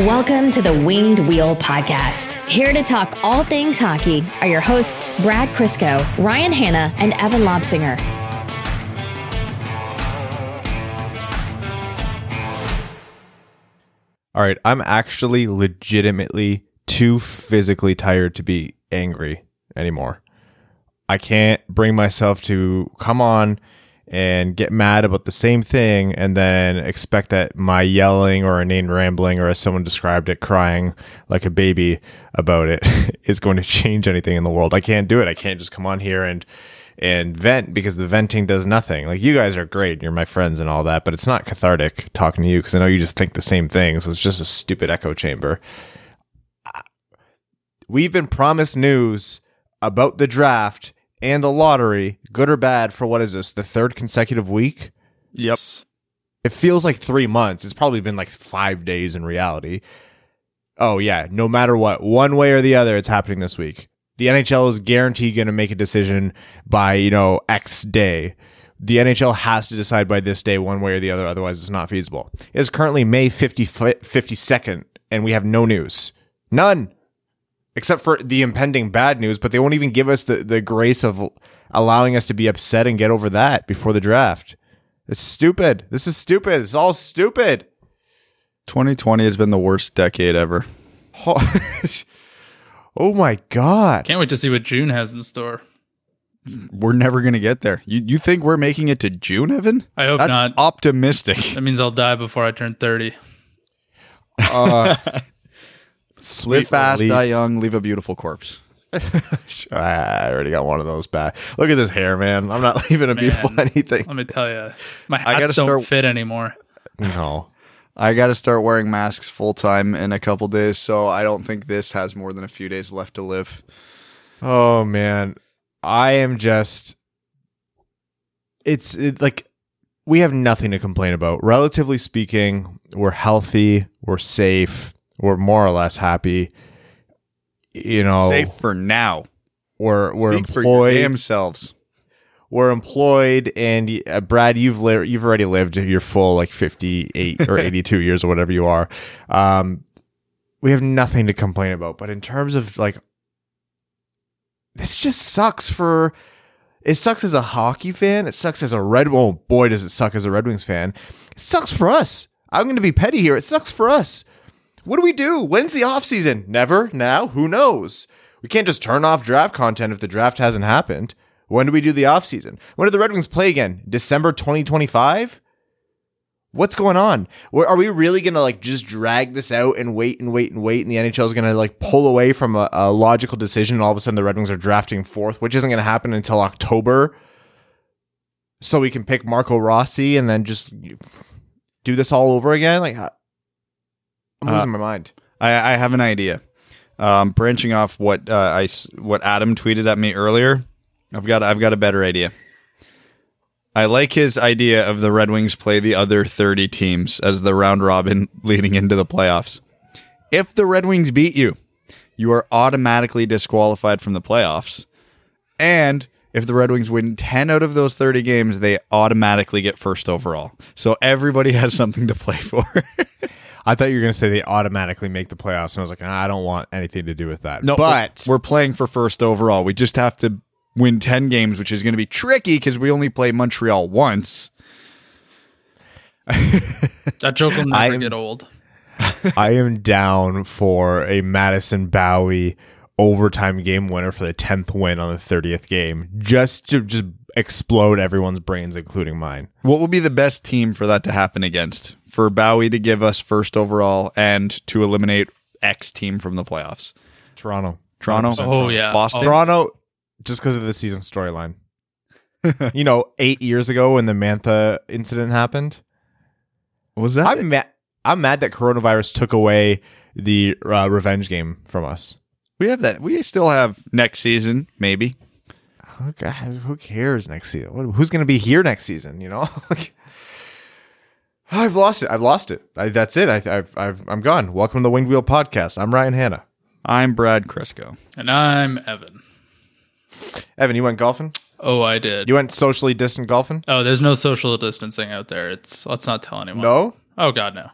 Welcome to the Winged Wheel Podcast. Here to talk all things hockey are your hosts, Brad Crisco, Ryan Hanna, and Evan Lobsinger. All right, I'm actually legitimately too physically tired to be angry anymore. I can't bring myself to come on and get mad about the same thing and then expect that my yelling or inane rambling or as someone described it crying like a baby about it is going to change anything in the world. I can't do it. I can't just come on here and and vent because the venting does nothing. Like you guys are great, you're my friends and all that, but it's not cathartic talking to you because I know you just think the same thing. So it's just a stupid echo chamber. We've been promised news about the draft and the lottery, good or bad, for what is this, the third consecutive week? Yep. It feels like three months. It's probably been like five days in reality. Oh, yeah. No matter what, one way or the other, it's happening this week. The NHL is guaranteed going to make a decision by, you know, X day. The NHL has to decide by this day, one way or the other. Otherwise, it's not feasible. It is currently May 50, 52nd, and we have no news. None except for the impending bad news, but they won't even give us the, the grace of allowing us to be upset and get over that before the draft. It's stupid. This is stupid. It's all stupid. 2020 has been the worst decade ever. Oh, my god. Can't wait to see what June has in store. We're never going to get there. You you think we're making it to June, Evan? I hope That's not. optimistic. That means I'll die before I turn 30. Uh, sweet Live fast, release. die young, leave a beautiful corpse. Ah, I already got one of those back. Look at this hair, man. I'm not leaving a beautiful anything. Let me tell you, my I gotta hats don't start- fit anymore. No. I got to start wearing masks full time in a couple days, so I don't think this has more than a few days left to live. Oh man, I am just. It's it, like we have nothing to complain about. Relatively speaking, we're healthy, we're safe, we're more or less happy. You know, Safe for now. we're we're Speak for employed. damn selves. we're employed, and uh, Brad, you've li- you've already lived your full like fifty eight or eighty two years or whatever you are. Um, we have nothing to complain about. But in terms of like, this just sucks for. It sucks as a hockey fan. It sucks as a Red. Oh boy, does it suck as a Red Wings fan. It sucks for us. I'm going to be petty here. It sucks for us. What do we do? When's the off season? Never. Now? Who knows? We can't just turn off draft content if the draft hasn't happened. When do we do the off season? When do the Red Wings play again? December 2025? What's going on? Are we really going to like just drag this out and wait and wait and wait and the NHL is going to like pull away from a, a logical decision and all of a sudden the Red Wings are drafting fourth, which isn't going to happen until October. So we can pick Marco Rossi and then just do this all over again? Like I- I'm Uh, losing my mind. I, I have an idea. Um, branching off what uh, I s- what Adam tweeted at me earlier, I've got I've got a better idea. I like his idea of the Red Wings play the other 30 teams as the round robin leading into the playoffs. If the Red Wings beat you, you are automatically disqualified from the playoffs. And if the Red Wings win 10 out of those 30 games, they automatically get first overall. So everybody has something to play for. I thought you were going to say they automatically make the playoffs, and I was like, I don't want anything to do with that. No, but we're, we're playing for first overall. We just have to win 10 games, which is going to be tricky because we only play Montreal once. That joke will never I'm- get old. I am down for a Madison Bowey overtime game winner for the 10th win on the 30th game just to just explode everyone's brains including mine. What would be the best team for that to happen against? For Bowey to give us first overall and to eliminate X team from the playoffs? Toronto. Toronto? Oh, yeah. Boston? Toronto just because of the season storyline. you know, 8 years ago when the Mantha incident happened. What was that? I'm mad I'm mad that coronavirus took away the uh, revenge game from us. we have that. We still have next season, maybe. Who, God, who cares next season? Who's going to be here next season? You know, Like, I've lost it. I've lost it. I, that's it. I, I've, I've, I'm gone. Welcome to the Winged Wheel Podcast. I'm Ryan Hanna. I'm Brad Crisco. And I'm Evan. Evan, you went golfing. Oh, I did. You went socially distant golfing. oh, there's no social distancing out there. It's let's not tell anyone. No. Oh God, no.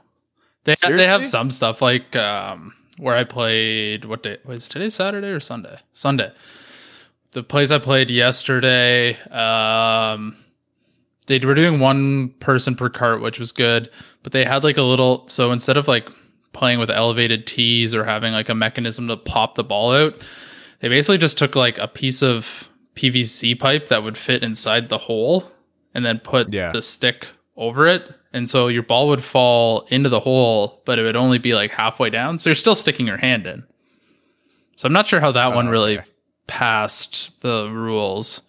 They they have some stuff like um, where I played. What day was today? Saturday or Sunday? Sunday. The place I played yesterday. Um, they were doing one person per cart, which was good. But they had like a little. So instead of like playing with elevated tees or having like a mechanism to pop the ball out, they basically just took like a piece of PVC pipe that would fit inside the hole, and then put Yeah. the stick over it. And so your ball would fall into the hole, but it would only be like halfway down. So you're still sticking your hand in. So I'm not sure how that one oh, really okay. passed the rules.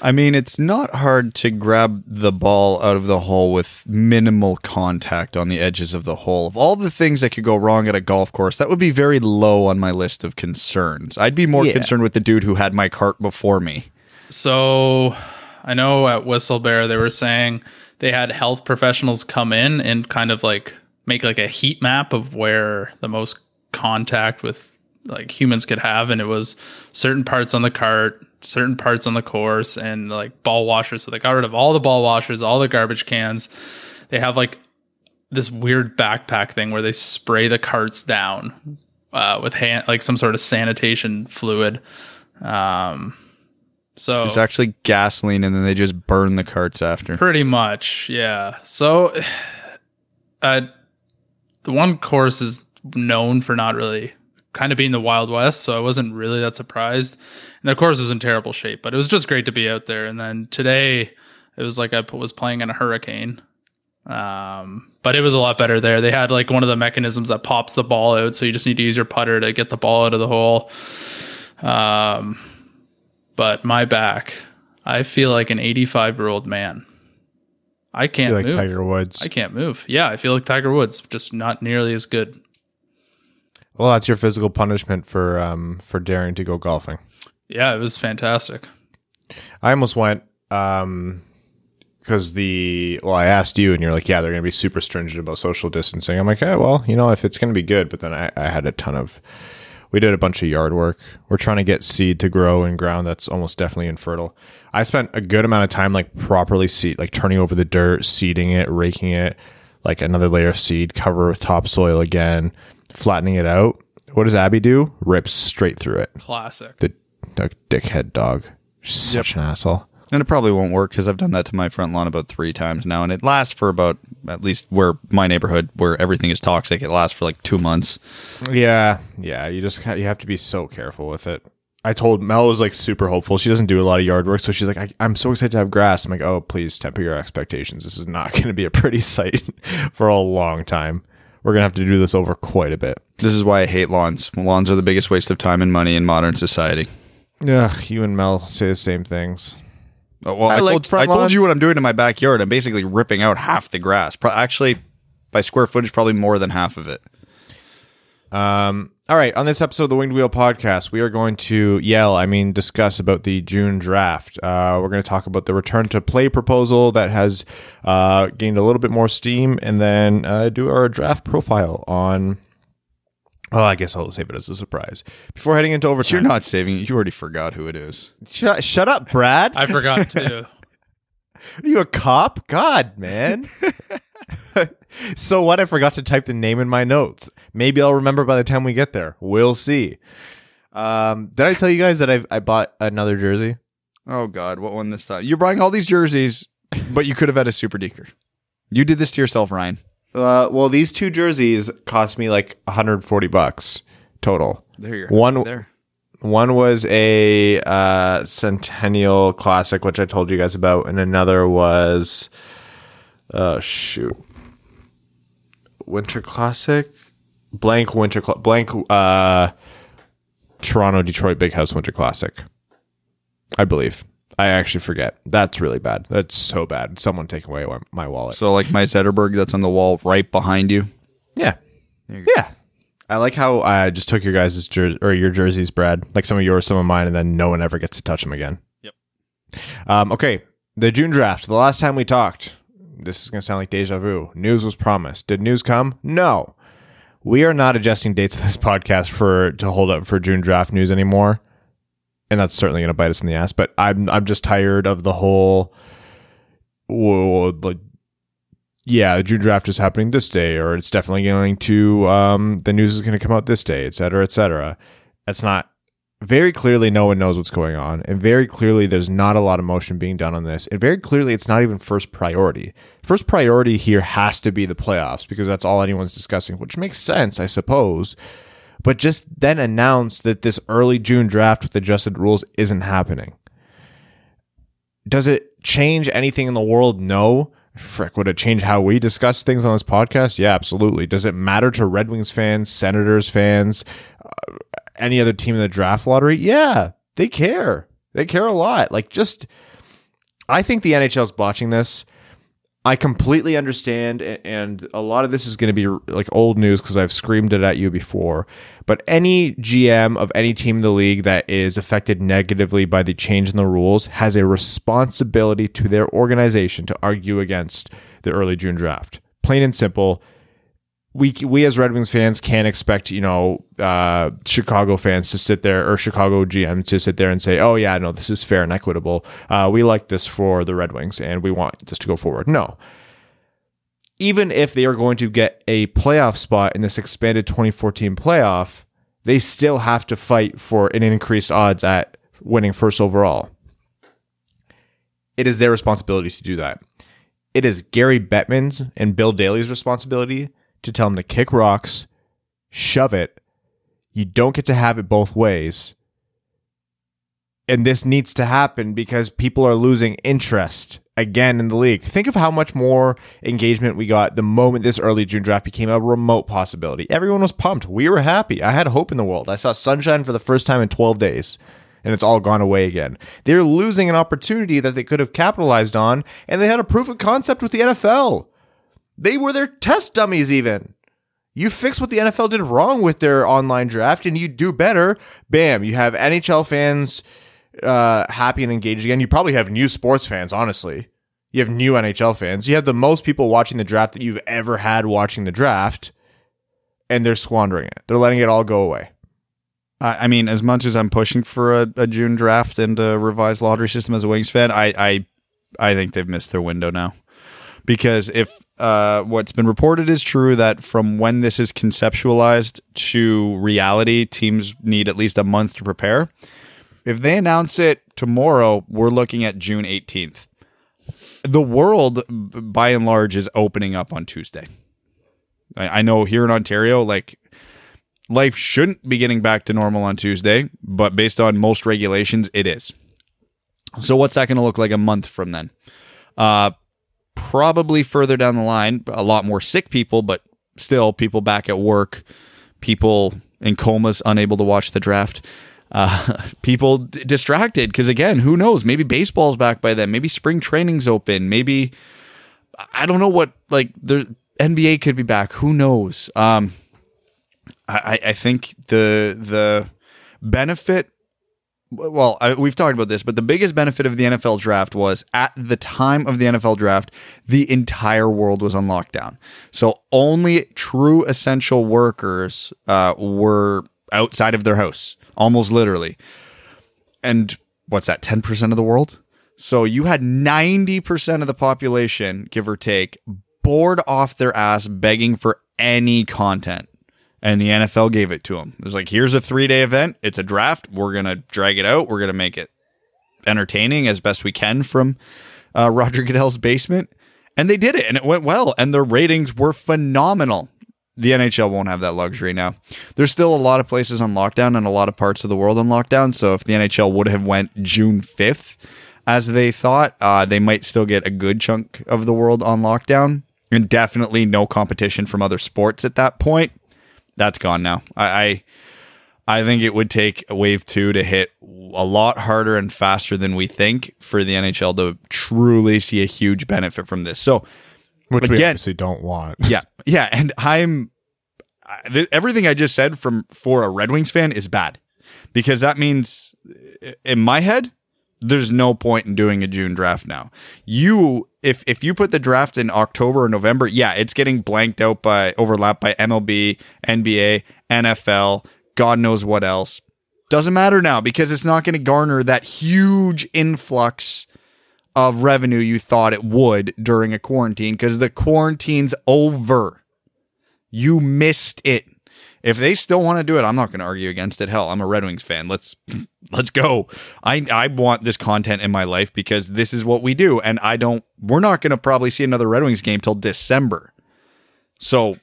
I mean, it's not hard to grab the ball out of the hole with minimal contact on the edges of the hole. Of all the things that could go wrong at a golf course, that would be very low on my list of concerns. I'd be more Yeah. concerned with the dude who had my cart before me. So I know at Whistlebear they were saying they had health professionals come in and kind of like make like a heat map of where the most contact with like humans could have and it was certain parts on the cart certain parts on the course and like ball washers so they got rid of all the ball washers all the garbage cans they have like this weird backpack thing where they spray the carts down uh, with hand like some sort of sanitation fluid um so It's actually gasoline, and then they just burn the carts after. Pretty much, yeah. So, uh, the one course is known for not really kind of being the Wild West, so I wasn't really that surprised. And the course it was in terrible shape, but it was just great to be out there. And then today, it was like I was playing in a hurricane. Um, but it was a lot better there. They had like one of the mechanisms that pops the ball out, so you just need to use your putter to get the ball out of the hole. Um, but my back, I feel like an 85 year old man. I can't like move. Tiger Woods. I can't move. Yeah, I feel like Tiger Woods, just not nearly as good. Well, that's your physical punishment for um for daring to go golfing. Yeah, it was fantastic. I almost went um because the well, I asked you and you're like, yeah, they're gonna be super stringent about social distancing. I'm like, yeah, well, you know, if it's gonna be good, but then I, I had a ton of we did a bunch of yard work. We're trying to get seed to grow in ground that's almost definitely infertile. I spent a good amount of time like properly seed, like turning over the dirt, seeding it, raking it, like another layer of seed, cover with topsoil again, flattening it out. What does Abby do? Rips straight through it. Classic. The, the dickhead dog. She's such an asshole. And it probably won't work because I've done that to my front lawn about three times now, and it lasts for about at least where my neighborhood, where everything is toxic, it lasts for like two months. Yeah, yeah. You just kind you have to be so careful with it. I told Mel was like super hopeful. She doesn't do a lot of yard work, so she's like, I, "I'm so excited to have grass." I'm like, "Oh, please temper your expectations. This is not going to be a pretty sight for a long time. We're gonna have to do this over quite a bit." This is why I hate lawns. Lawns are the biggest waste of time and money in modern society. Yeah, you and Mel say the same things. Oh, well, I I, told, I told you what I'm doing in my backyard. I'm basically ripping out half the grass. Pro- actually, by square footage, probably more than half of it. Um, all right, on this episode of the Winged Wheel podcast, we are going to yell, I mean, discuss about the June draft. Uh, we're going to talk about the return to play proposal that has uh, gained a little bit more steam, and then uh, do our draft profile on. Well, I guess I'll save it as a surprise before heading into overtime. You're not saving it. You already forgot who it is. Shut, shut up, Brad. I forgot too. Are you a cop? God, man. so what? I forgot to type the name in my notes. Maybe I'll remember by the time we get there. We'll see. Um, did I tell you guys that I've I bought another jersey? Oh God, what one this time? You're buying all these jerseys, but you could have had a super deker. You did this to yourself, Ryan. Uh, well, these two jerseys cost me like 140 bucks total. There you're One- there. One was a uh, Centennial Classic, which I told you guys about, and another was, uh, shoot, Winter Classic, blank Winter Cla- blank uh, Toronto Detroit Big House Winter Classic. I believe. I actually forget. That's really bad. That's so bad. Someone take away my- my wallet. So like my Zetterberg that's on the wall right behind you. Yeah. Yeah. I like how I just took your guys' jer- or your jerseys, Brad. Like some of yours, some of mine, and then no one ever gets to touch them again. Yep. Um, okay. The June draft. The last time we talked, this is going to sound like deja vu. News was promised. Did news come? No. We are not adjusting dates of this podcast for to hold up for June draft news anymore, and that's certainly going to bite us in the ass. But I'm I'm just tired of the whole. Whoa, like yeah, the June draft is happening this day, or it's definitely going to um, the news is going to come out this day, et cetera, et cetera. That's not very clearly. No one knows what's going on, and very clearly there's not a lot of motion being done on this, and very clearly it's not even first priority. First priority here has to be the playoffs because that's all anyone's discussing, which makes sense, I suppose. But just then announce that this early June draft with adjusted rules isn't happening. Does it change anything in the world? No. Frick, would it change how we discuss things on this podcast? Yeah, absolutely. Does it matter to Red Wings fans, Senators fans, any other team in the draft lottery? Yeah, they care. They care a lot. Like, just, I think the NHL is botching this. I completely understand, and a lot of this is going to be like old news because I've screamed it at you before. But any GM of any team in the league that is affected negatively by the change in the rules has a responsibility to their organization to argue against the early June draft. Plain and simple. We, we as Red Wings fans can't expect you know uh, Chicago fans to sit there or Chicago GM to sit there and say oh yeah no this is fair and equitable uh, we like this for the Red Wings and we want this to go forward no even if they are going to get a playoff spot in this expanded 2014 playoff, they still have to fight for an increased odds at winning first overall. It is their responsibility to do that. It is Gary Bettman's and Bill Daly's responsibility to tell them to kick rocks, shove it. You don't get to have it both ways. And this needs to happen because people are losing interest again in the league. Think of how much more engagement we got the moment this early June draft became a remote possibility. Everyone was pumped. We were happy. I had hope in the world. I saw sunshine for the first time in 12 days. And it's all gone away again. They're losing an opportunity that they could have capitalized on, and they had a proof of concept with the NFL. They were their test dummies, even. You fix what the NFL did wrong with their online draft, and you do better. Bam, you have NHL fans uh, happy and engaged again. You probably have new sports fans, honestly. You have new NHL fans. You have the most people watching the draft that you've ever had watching the draft, and they're squandering it. They're letting it all go away. I mean, as much as I'm pushing for a, a, June draft and a revised lottery system as a Wings fan, I, I, I think they've missed their window now. Because if uh, what's been reported is true, that from when this is conceptualized to reality, teams need at least a month to prepare. If they announce it tomorrow, we're looking at June 18th. The world, by and large, is opening up on Tuesday. I, I know here in Ontario, like life shouldn't be getting back to normal on Tuesday, but based on most regulations, it is. So, what's that going to look like a month from then? Uh, probably further down the line, a lot more sick people, but still people back at work, people in comas, unable to watch the draft uh, people d- distracted because again, who knows? Maybe baseball's back by then. Maybe spring training's open. Maybe I don't know what like the NBA could be back. Who knows? Um, I, I think the the benefit. Well, I, we've talked about this, but the biggest benefit of the NFL draft was at the time of the NFL draft, the entire world was on lockdown. So only true essential workers uh, were outside of their house almost literally. And what's that, 10% of the world? So you had 90% of the population, give or take, bored off their ass begging for any content. And the NFL gave it to them. It was like, here's a three day event. It's a draft. We're going to drag it out. We're going to make it entertaining as best we can from uh, Roger Goodell's basement. And they did it and it went well. And the ratings were phenomenal the NHL won't have that luxury now. There's still a lot of places on lockdown and a lot of parts of the world on lockdown. So if the NHL would have went June 5th, as they thought, uh, they might still get a good chunk of the world on lockdown, and definitely no competition from other sports at that point. That's gone now. I, I, I think it would take wave two to hit a lot harder and faster than we think for the NHL to truly see a huge benefit from this. So which Again, we obviously don't want. Yeah, yeah, and I'm everything I just said from for a Red Wings fan is bad because that means in my head there's no point in doing a June draft now. You if if you put the draft in October or November, yeah, it's getting blanked out by overlapped by MLB, NBA, NFL, God knows what else. Doesn't matter now because it's not going to garner that huge influx of revenue you thought it would during a quarantine because the quarantine's over. You missed it. If they still want to do it, I'm not going to argue against it. Hell, I'm a Red Wings fan. Let's let's go. I I want this content in my life because this is what we do and I don't we're not going to probably see another Red Wings game till December. So,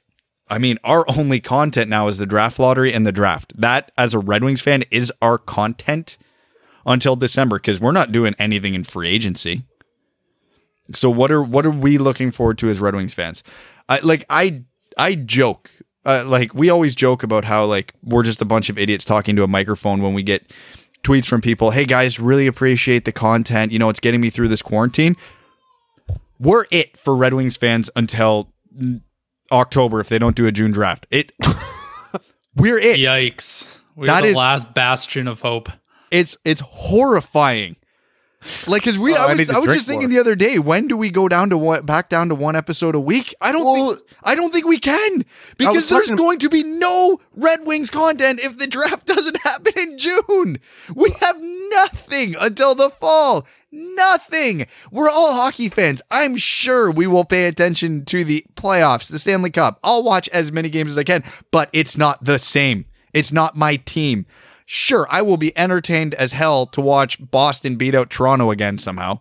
I mean, our only content now is the draft lottery and the draft. That as a Red Wings fan is our content until December because we're not doing anything in free agency. So what are what are we looking forward to as Red Wings fans? I like I I joke uh, like we always joke about how like we're just a bunch of idiots talking to a microphone when we get tweets from people. Hey guys, really appreciate the content. You know, it's getting me through this quarantine. We're it for Red Wings fans until October if they don't do a June draft. It we're it. Yikes. We're That the is- last bastion of hope. It's it's horrifying. Like, cause we, Oh, I I was, to I was just thinking the other day, when do we go down to one, back down to one episode a week? I don't Well, think, I don't think we can because there's talking- going to be no Red Wings content if the draft doesn't happen in June. We have nothing until the fall. Nothing. We're all hockey fans. I'm sure we will pay attention to the playoffs, the Stanley Cup. I'll watch as many games as I can, but it's not the same. It's not my team. Sure, I will be entertained as hell to watch Boston beat out Toronto again somehow,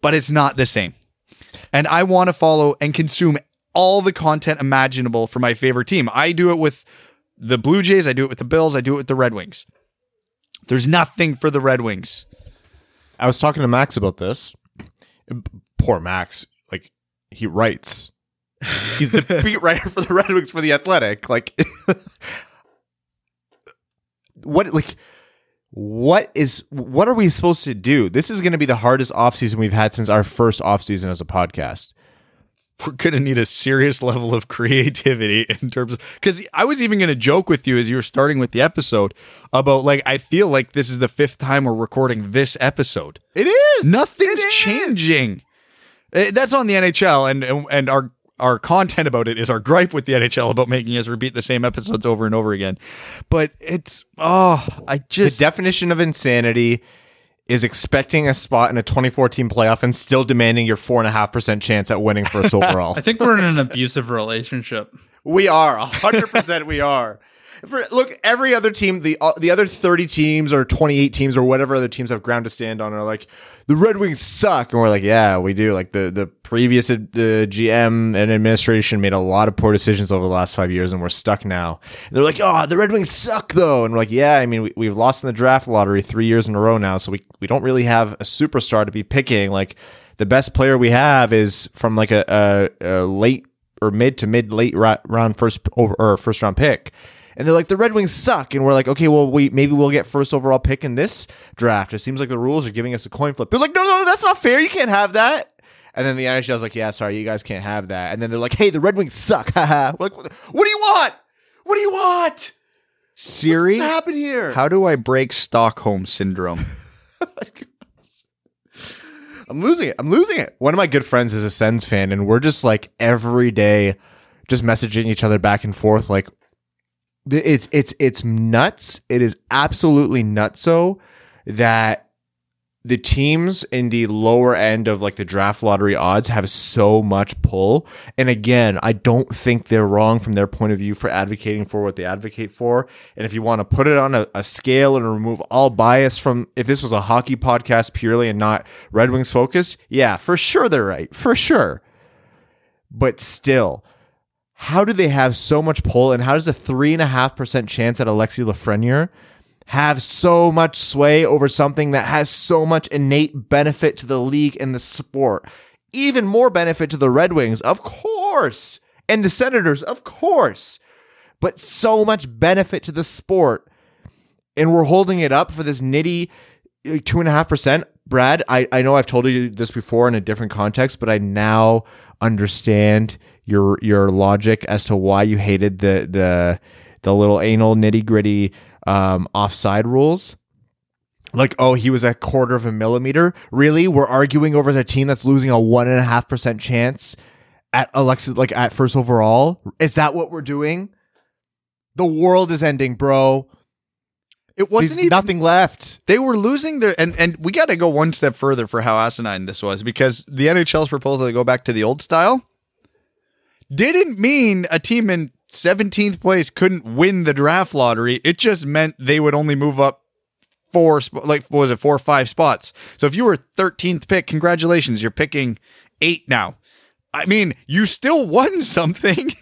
but it's not the same. And I want to follow and consume all the content imaginable for my favorite team. I do it with the Blue Jays, I do it with the Bills, I do it with the Red Wings. There's nothing for the Red Wings. I was talking to Max about this. Poor Max. Like he writes. He's the beat writer for the Red Wings for the Athletic. Like what like what is what are we supposed to do? This is going to be the hardest offseason we've had since our first offseason as a podcast. we're going to need a serious level of creativity in terms of because I was even going to joke with you as you were starting with the episode about like I feel like this is the fifth time we're recording this episode. It is. Nothing's It is. changing. Eh, That's on the NHL, and- and our our content about it is our gripe with the NHL about making us repeat the same episodes over and over again. But it's oh, I just The definition of insanity is expecting a spot in a 2014 playoff and still demanding your four and a half percent chance at winning first overall. I think we're in an abusive relationship. We are hundred percent. We are. For, look, every other team, the uh, the other thirty teams or twenty eight teams or whatever other teams have ground to stand on are like the Red Wings suck, and we're like, yeah, we do. Like the the previous uh, GM and administration made a lot of poor decisions over the last five years, and we're stuck now. And they're like, oh, the Red Wings suck though, and we're like, yeah, I mean, we, we've lost in the draft lottery three years in a row now, so we we don't really have a superstar to be picking. Like the best player we have is from like a, a, a late or mid to mid late round first over or first round pick. And they're like the Red Wings suck, and we're like, okay, well, we maybe we'll get first overall pick in this draft. It seems like the rules are giving us a coin flip. They're like, no, no, that's not fair. You can't have that. And then the NHL NHL's like, yeah, sorry, you guys can't have that. And then they're like, hey, the Red Wings suck. Haha. Like, what do you want? What do you want? Siri. What happened here? How do I break Stockholm syndrome? I'm losing it. I'm losing it. One of my good friends is a Sens fan, and we're just like every day, just messaging each other back and forth. Like it's it's it's nuts. It is absolutely nutso that the teams in the lower end of like the draft lottery odds have so much pull. And again, I don't think they're wrong from their point of view for advocating for what they advocate for. And if you want to put it on a, a scale and remove all bias from if this was a hockey podcast purely and not Red Wings focused, yeah, for sure they're right. For sure. But still, how do they have so much pull and how does a three and a half percent chance at Alexi Lafreniere have so much sway over something that has so much innate benefit to the league and the sport? Even more benefit to the Red Wings, of course, and the Senators, of course, but so much benefit to the sport. And we're holding it up for this nitty uh, two and a half percent. Brad, I, I know I've told you this before in a different context, but I now understand your your logic as to why you hated the the the little anal nitty gritty um, offside rules. Like, oh, he was a quarter of a millimeter. Really, we're arguing over the team that's losing a one and a half percent chance at Alexa, like at first overall. Is that what we're doing? The world is ending, bro. It wasn't There's even nothing left. they were losing their and and we got to go one step further for how asinine this was because the NHL's proposal to go back to the old style didn't mean a team in 17th place couldn't win the draft lottery. It just meant they would only move up four like what was it four or five spots. So if you were 13th pick, congratulations, you're picking 8 now. I mean, you still won something.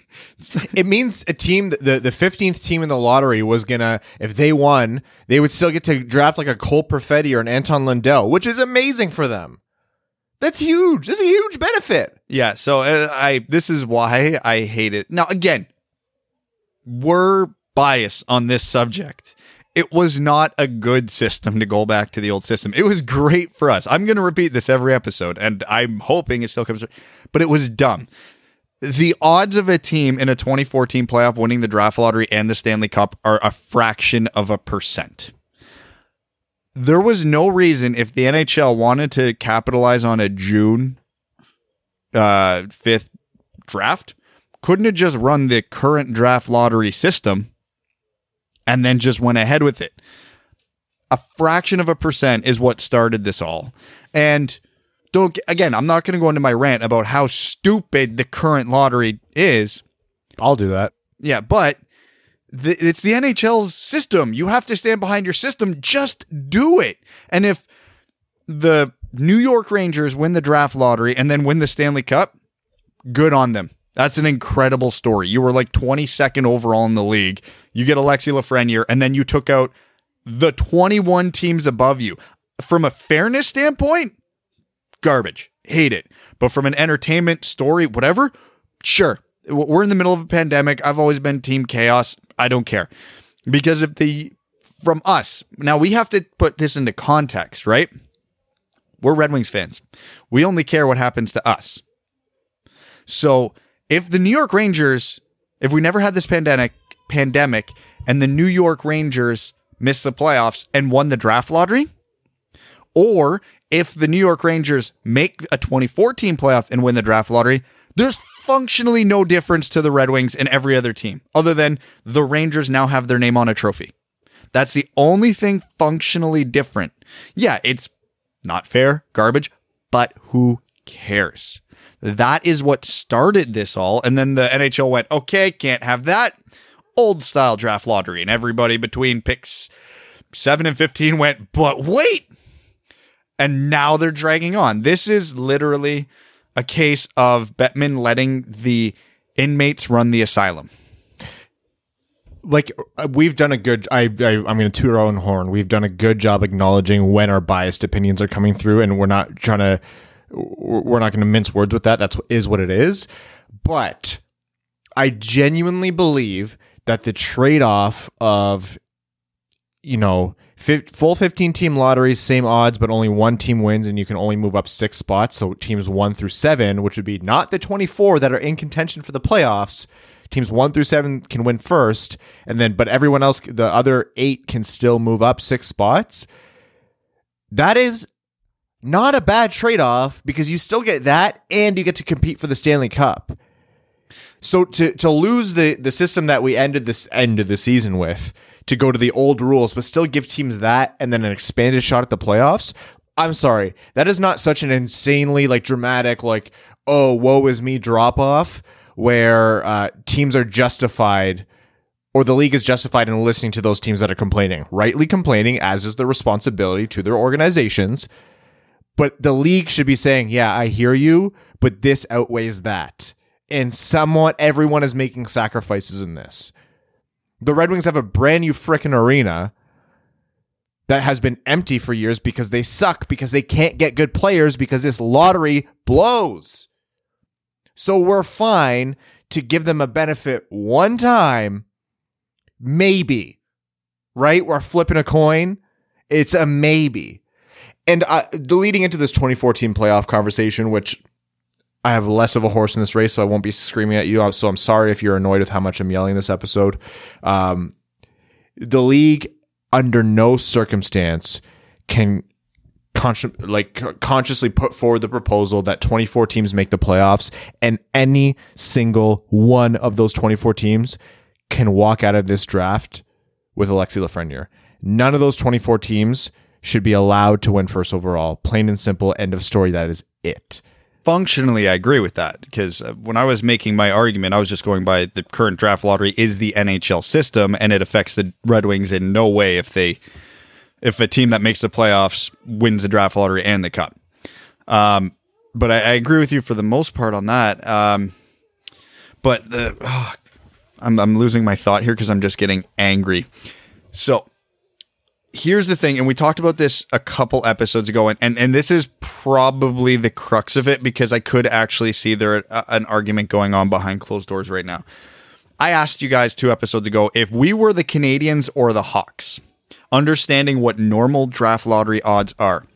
It means a team, the the fifteenth team in the lottery was gonna, if they won, they would still get to draft like a Cole Perfetti or an Anton Lundell, which is amazing for them. That's huge. That's a huge benefit. Yeah, so uh, I this is why I hate it. Now again, we're biased on this subject. It was not a good system to go back to the old system. It was great for us. I'm going to repeat this every episode and I'm hoping it still comes but it was dumb. The odds of a team in a 2014 playoff winning the draft lottery and the Stanley Cup are a fraction of a percent there was no reason if the NHL wanted to capitalize on a June uh, 5th draft, couldn't have just run the current draft lottery system and then just went ahead with it. A fraction of a percent is what started this all. And don't again, I'm not going to go into my rant about how stupid the current lottery is. I'll do that. Yeah, but the, it's the NHL's system. You have to stand behind your system. Just do it. And if the New York Rangers win the draft lottery and then win the Stanley Cup, good on them. That's an incredible story. You were like 22nd overall in the league. You get Alexi Lafreniere, and then you took out the 21 teams above you. From a fairness standpoint, garbage. Hate it. But from an entertainment story, whatever, sure. We're in the middle of a pandemic. I've always been team chaos. I don't care. Because if the from us, now we have to put this into context, right? We're Red Wings fans. We only care what happens to us. So, if the New York Rangers, if we never had this pandemic pandemic and the New York Rangers missed the playoffs and won the draft lottery, or if the New York Rangers make a 2014 playoff and win the draft lottery, there's functionally no difference to the Red Wings and every other team, other than the Rangers now have their name on a trophy. That's the only thing functionally different. Yeah, it's not fair, garbage, but who cares? That is what started this all. And then the NHL went, okay, can't have that. Old style draft lottery. And everybody between picks 7 and 15 went, but wait. And now they're dragging on. This is literally a case of Bettman letting the inmates run the asylum. Like uh, we've done a good. I, I I'm going to toot our own horn. We've done a good job acknowledging when our biased opinions are coming through, and we're not trying to. We're not going to mince words with that. That's is what it is. But I genuinely believe that the trade off of, you know, full 15 team lotteries, same odds, but only one team wins, and you can only move up six spots. So teams one through seven, which would be not the 24 that are in contention for the playoffs. Teams one through seven can win first, and then, but everyone else, the other eight can still move up six spots. That is not a bad trade off because you still get that and you get to compete for the Stanley Cup. So to to lose the the system that we ended this end of the season with, to go to the old rules, but still give teams that and then an expanded shot at the playoffs. I'm sorry, that is not such an insanely like dramatic like oh woe is me drop off where uh, teams are justified or the league is justified in listening to those teams that are complaining, rightly complaining, as is the responsibility to their organizations. But the league should be saying, yeah, I hear you, but this outweighs that. And somewhat everyone is making sacrifices in this. The Red Wings have a brand new frickin' arena that has been empty for years because they suck, because they can't get good players, because this lottery blows. So we're fine to give them a benefit one time, maybe, right? We're flipping a coin. It's a maybe. And uh, leading into this 2014 playoff conversation, which I have less of a horse in this race, so I won't be screaming at you. So I'm sorry if you're annoyed with how much I'm yelling this episode. Um, the league, under no circumstance, can consci- like consciously put forward the proposal that 24 teams make the playoffs, and any single one of those 24 teams can walk out of this draft with Alexi Lafreniere. None of those 24 teams should be allowed to win first overall. Plain and simple, end of story. That is it. Functionally, I agree with that because uh, when I was making my argument, I was just going by the current draft lottery is the NHL system, and it affects the Red Wings in no way if they if a team that makes the playoffs wins the draft lottery and the cup. Um, but I, I agree with you for the most part on that. Um, but the oh, I'm I'm losing my thought here because I'm just getting angry. So here's the thing, and we talked about this a couple episodes ago, and and, and this is probably the crux of it because I could actually see there a, an argument going on behind closed doors right now. I asked you guys two episodes ago if we were the Canadiens or the Hawks, understanding what normal draft lottery odds are.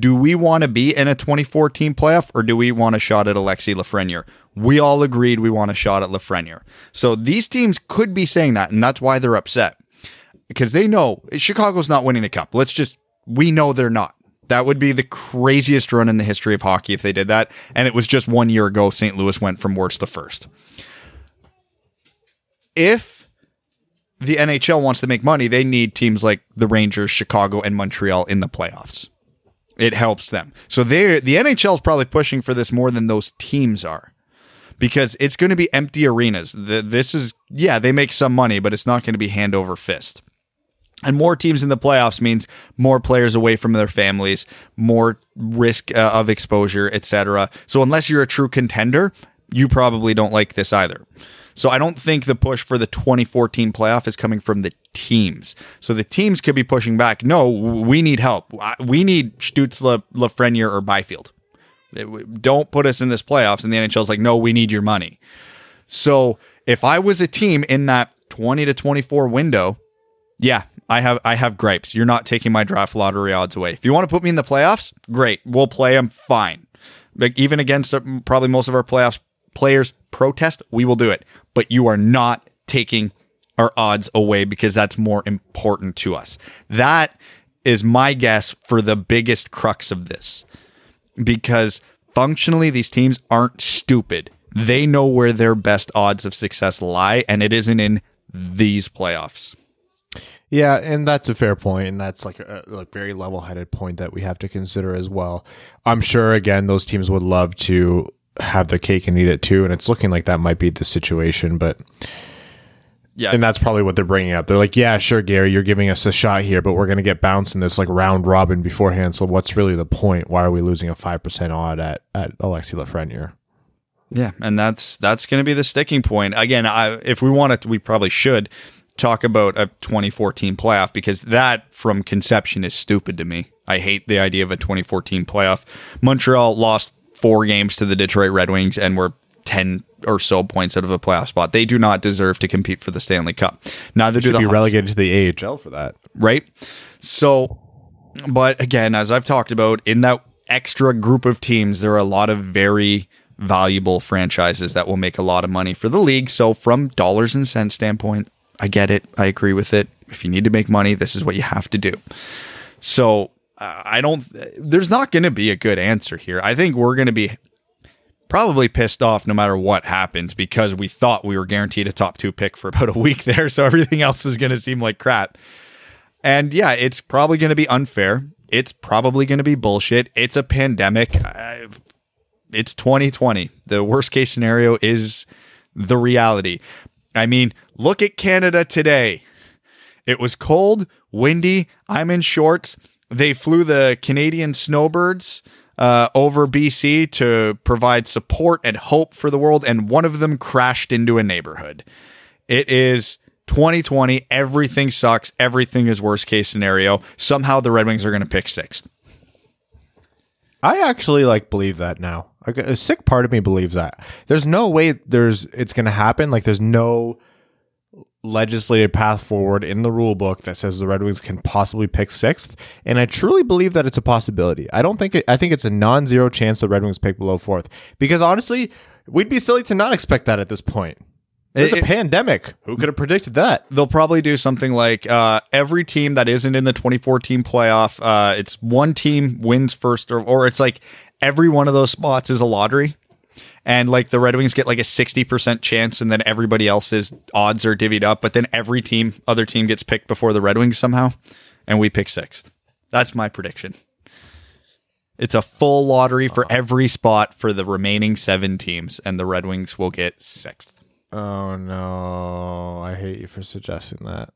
Do we want to be in a 2014 playoff or do we want a shot at Alexi Lafreniere? We all agreed we want a shot at Lafreniere. So these teams could be saying that, and that's why they're upset because they know Chicago's not winning the cup. Let's just, we know they're not. That would be the craziest run in the history of hockey if they did that. And it was just one year ago, St. Louis went from worst to first. If the NHL wants to make money, they need teams like the Rangers, Chicago, and Montreal in the playoffs. It helps them. So they the NHL is probably pushing for this more than those teams are because it's going to be empty arenas. This is, yeah, they make some money, but it's not going to be hand over fist. And more teams in the playoffs means more players away from their families, more risk uh, of exposure, etc. So unless you're a true contender, you probably don't like this either. So I don't think the push for the 2014 playoff is coming from the teams. So the teams could be pushing back. No, we need help. We need Stützle, Lafreniere, or Byfield. Don't put us in this playoffs. And the NHL is like, no, we need your money. So if I was a team in that 20 to 24 window, yeah, I have I have gripes. You're not taking my draft lottery odds away. If you want to put me in the playoffs, great. We'll play them fine. Like even against uh, probably most of our playoffs players protest, we will do it. But you are not taking our odds away because that's more important to us. That is my guess for the biggest crux of this because functionally these teams aren't stupid. They know where their best odds of success lie, and it isn't in these playoffs. Yeah, and that's a fair point, and that's like a, a very level-headed point that we have to consider as well. I'm sure again those teams would love to have their cake and eat it too, and it's looking like that might be the situation, but yeah. And that's probably what they're bringing up. They're like, yeah, sure, Gary, you're giving us a shot here, but we're going to get bounced in this like round robin beforehand. So what's really the point? Why are we losing a 5% odd at, at Alexi Lafreniere? Yeah. And that's, that's going to be the sticking point. Again, I, if we want to, we probably should talk about a 2014 playoff because that from conception is stupid to me. I hate the idea of a 2014 playoff. Montreal lost four games to the Detroit Red Wings and were 10 or so points out of a playoff spot. They do not deserve to compete for the Stanley Cup. Neither do the be Hawks. relegated to the AHL for that. Right? So but again, as I've talked about in that extra group of teams, there are a lot of very valuable franchises that will make a lot of money for the league. So from dollars and cents standpoint, I get it. I agree with it. If you need to make money, this is what you have to do. So uh, I don't. There's not going to be a good answer here. I think we're going to be probably pissed off no matter what happens because we thought we were guaranteed a top two pick for about a week there. So everything else is going to seem like crap. And yeah, it's probably going to be unfair. It's probably going to be bullshit. It's a pandemic. It's 2020. The worst case scenario is the reality. I mean, look at Canada today. It was cold, windy. I'm in shorts. They flew the Canadian snowbirds uh, over BC to provide support and hope for the world, and one of them crashed into a neighborhood. It is 2020. Everything sucks. Everything is worst case scenario. Somehow the Red Wings are going to pick sixth. I actually like believe that now. Like a sick part of me believes that. There's no way there's it's going to happen. Like there's no legislated path forward in the rule book that says the Red Wings can possibly pick sixth, and I truly believe that it's a possibility. I don't think it, I think it's a non-zero chance the Red Wings pick below fourth because honestly, we'd be silly to not expect that at this point. There's a pandemic. Who could have predicted that? They'll probably do something like uh, every team that isn't in the 2014 playoff, uh, it's one team wins first, or, or it's like every one of those spots is a lottery and like the Red Wings get like a 60% chance and then everybody else's odds are divvied up, but then every team, other team gets picked before the Red Wings somehow. and we pick sixth. That's my prediction. It's a full lottery for every spot for the remaining seven teams, and the Red Wings will get sixth. Oh no! I hate you for suggesting that.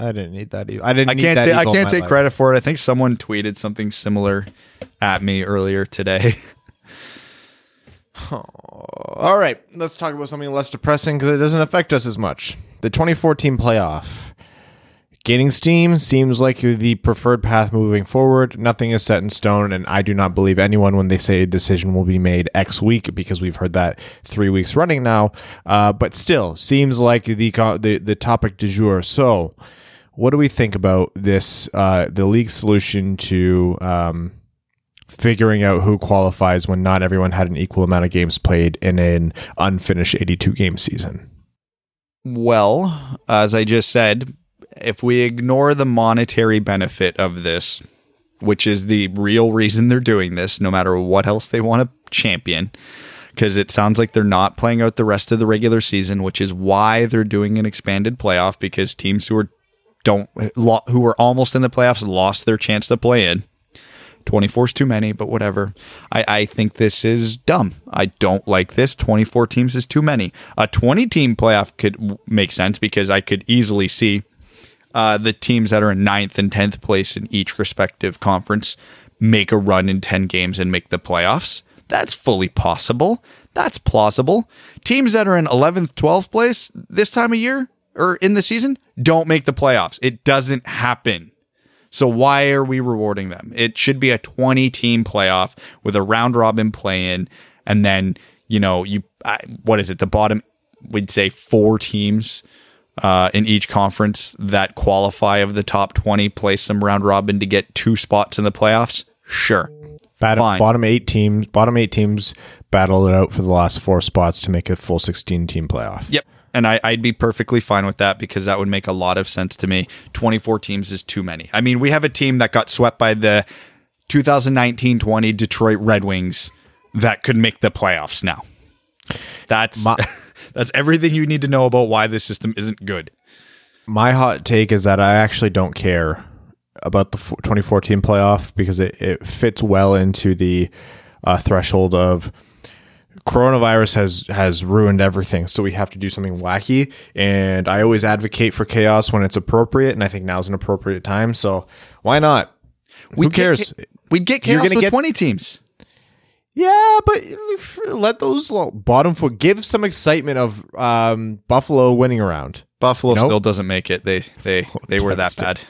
I didn't need that. e- I didn't. I can't. that ta- I can't take life. credit for it. I think someone tweeted something similar at me earlier today. All right, let's talk about something less depressing because it doesn't affect us as much. The 2014 playoff. Gaining steam seems like the preferred path moving forward. Nothing is set in stone, and I do not believe anyone when they say a decision will be made X week because we've heard that three weeks running now. Uh, but still, seems like the, the the topic du jour. So, what do we think about this? Uh, the league solution to um, figuring out who qualifies when not everyone had an equal amount of games played in an unfinished 82 game season. Well, as I just said, if we ignore the monetary benefit of this, which is the real reason they're doing this, no matter what else they want to champion, because it sounds like they're not playing out the rest of the regular season, which is why they're doing an expanded playoff because teams who are don't who were almost in the playoffs lost their chance to play in. 24 is too many, but whatever. I, I think this is dumb. I don't like this. 24 teams is too many. A 20 team playoff could make sense because I could easily see uh, the teams that are in ninth and 10th place in each respective conference make a run in 10 games and make the playoffs. That's fully possible. That's plausible. Teams that are in 11th, 12th place this time of year or in the season don't make the playoffs. It doesn't happen. So why are we rewarding them? It should be a 20 team playoff with a round robin play in and then, you know, you I, what is it? The bottom we'd say four teams uh, in each conference that qualify of the top 20 play some round robin to get two spots in the playoffs. Sure. Bottom, Fine. bottom eight teams, bottom eight teams battle it out for the last four spots to make a full 16 team playoff. Yep. And I, I'd be perfectly fine with that because that would make a lot of sense to me. 24 teams is too many. I mean, we have a team that got swept by the 2019 20 Detroit Red Wings that could make the playoffs now. That's My- that's everything you need to know about why this system isn't good. My hot take is that I actually don't care about the 2014 playoff because it, it fits well into the uh, threshold of coronavirus has has ruined everything so we have to do something wacky and i always advocate for chaos when it's appropriate and i think now's an appropriate time so why not who We'd get cares we'd get chaos with get- 20 teams. Yeah, but let those bottom foot give some excitement of um, Buffalo winning around. Buffalo Nope. still doesn't make it. They they they were that bad.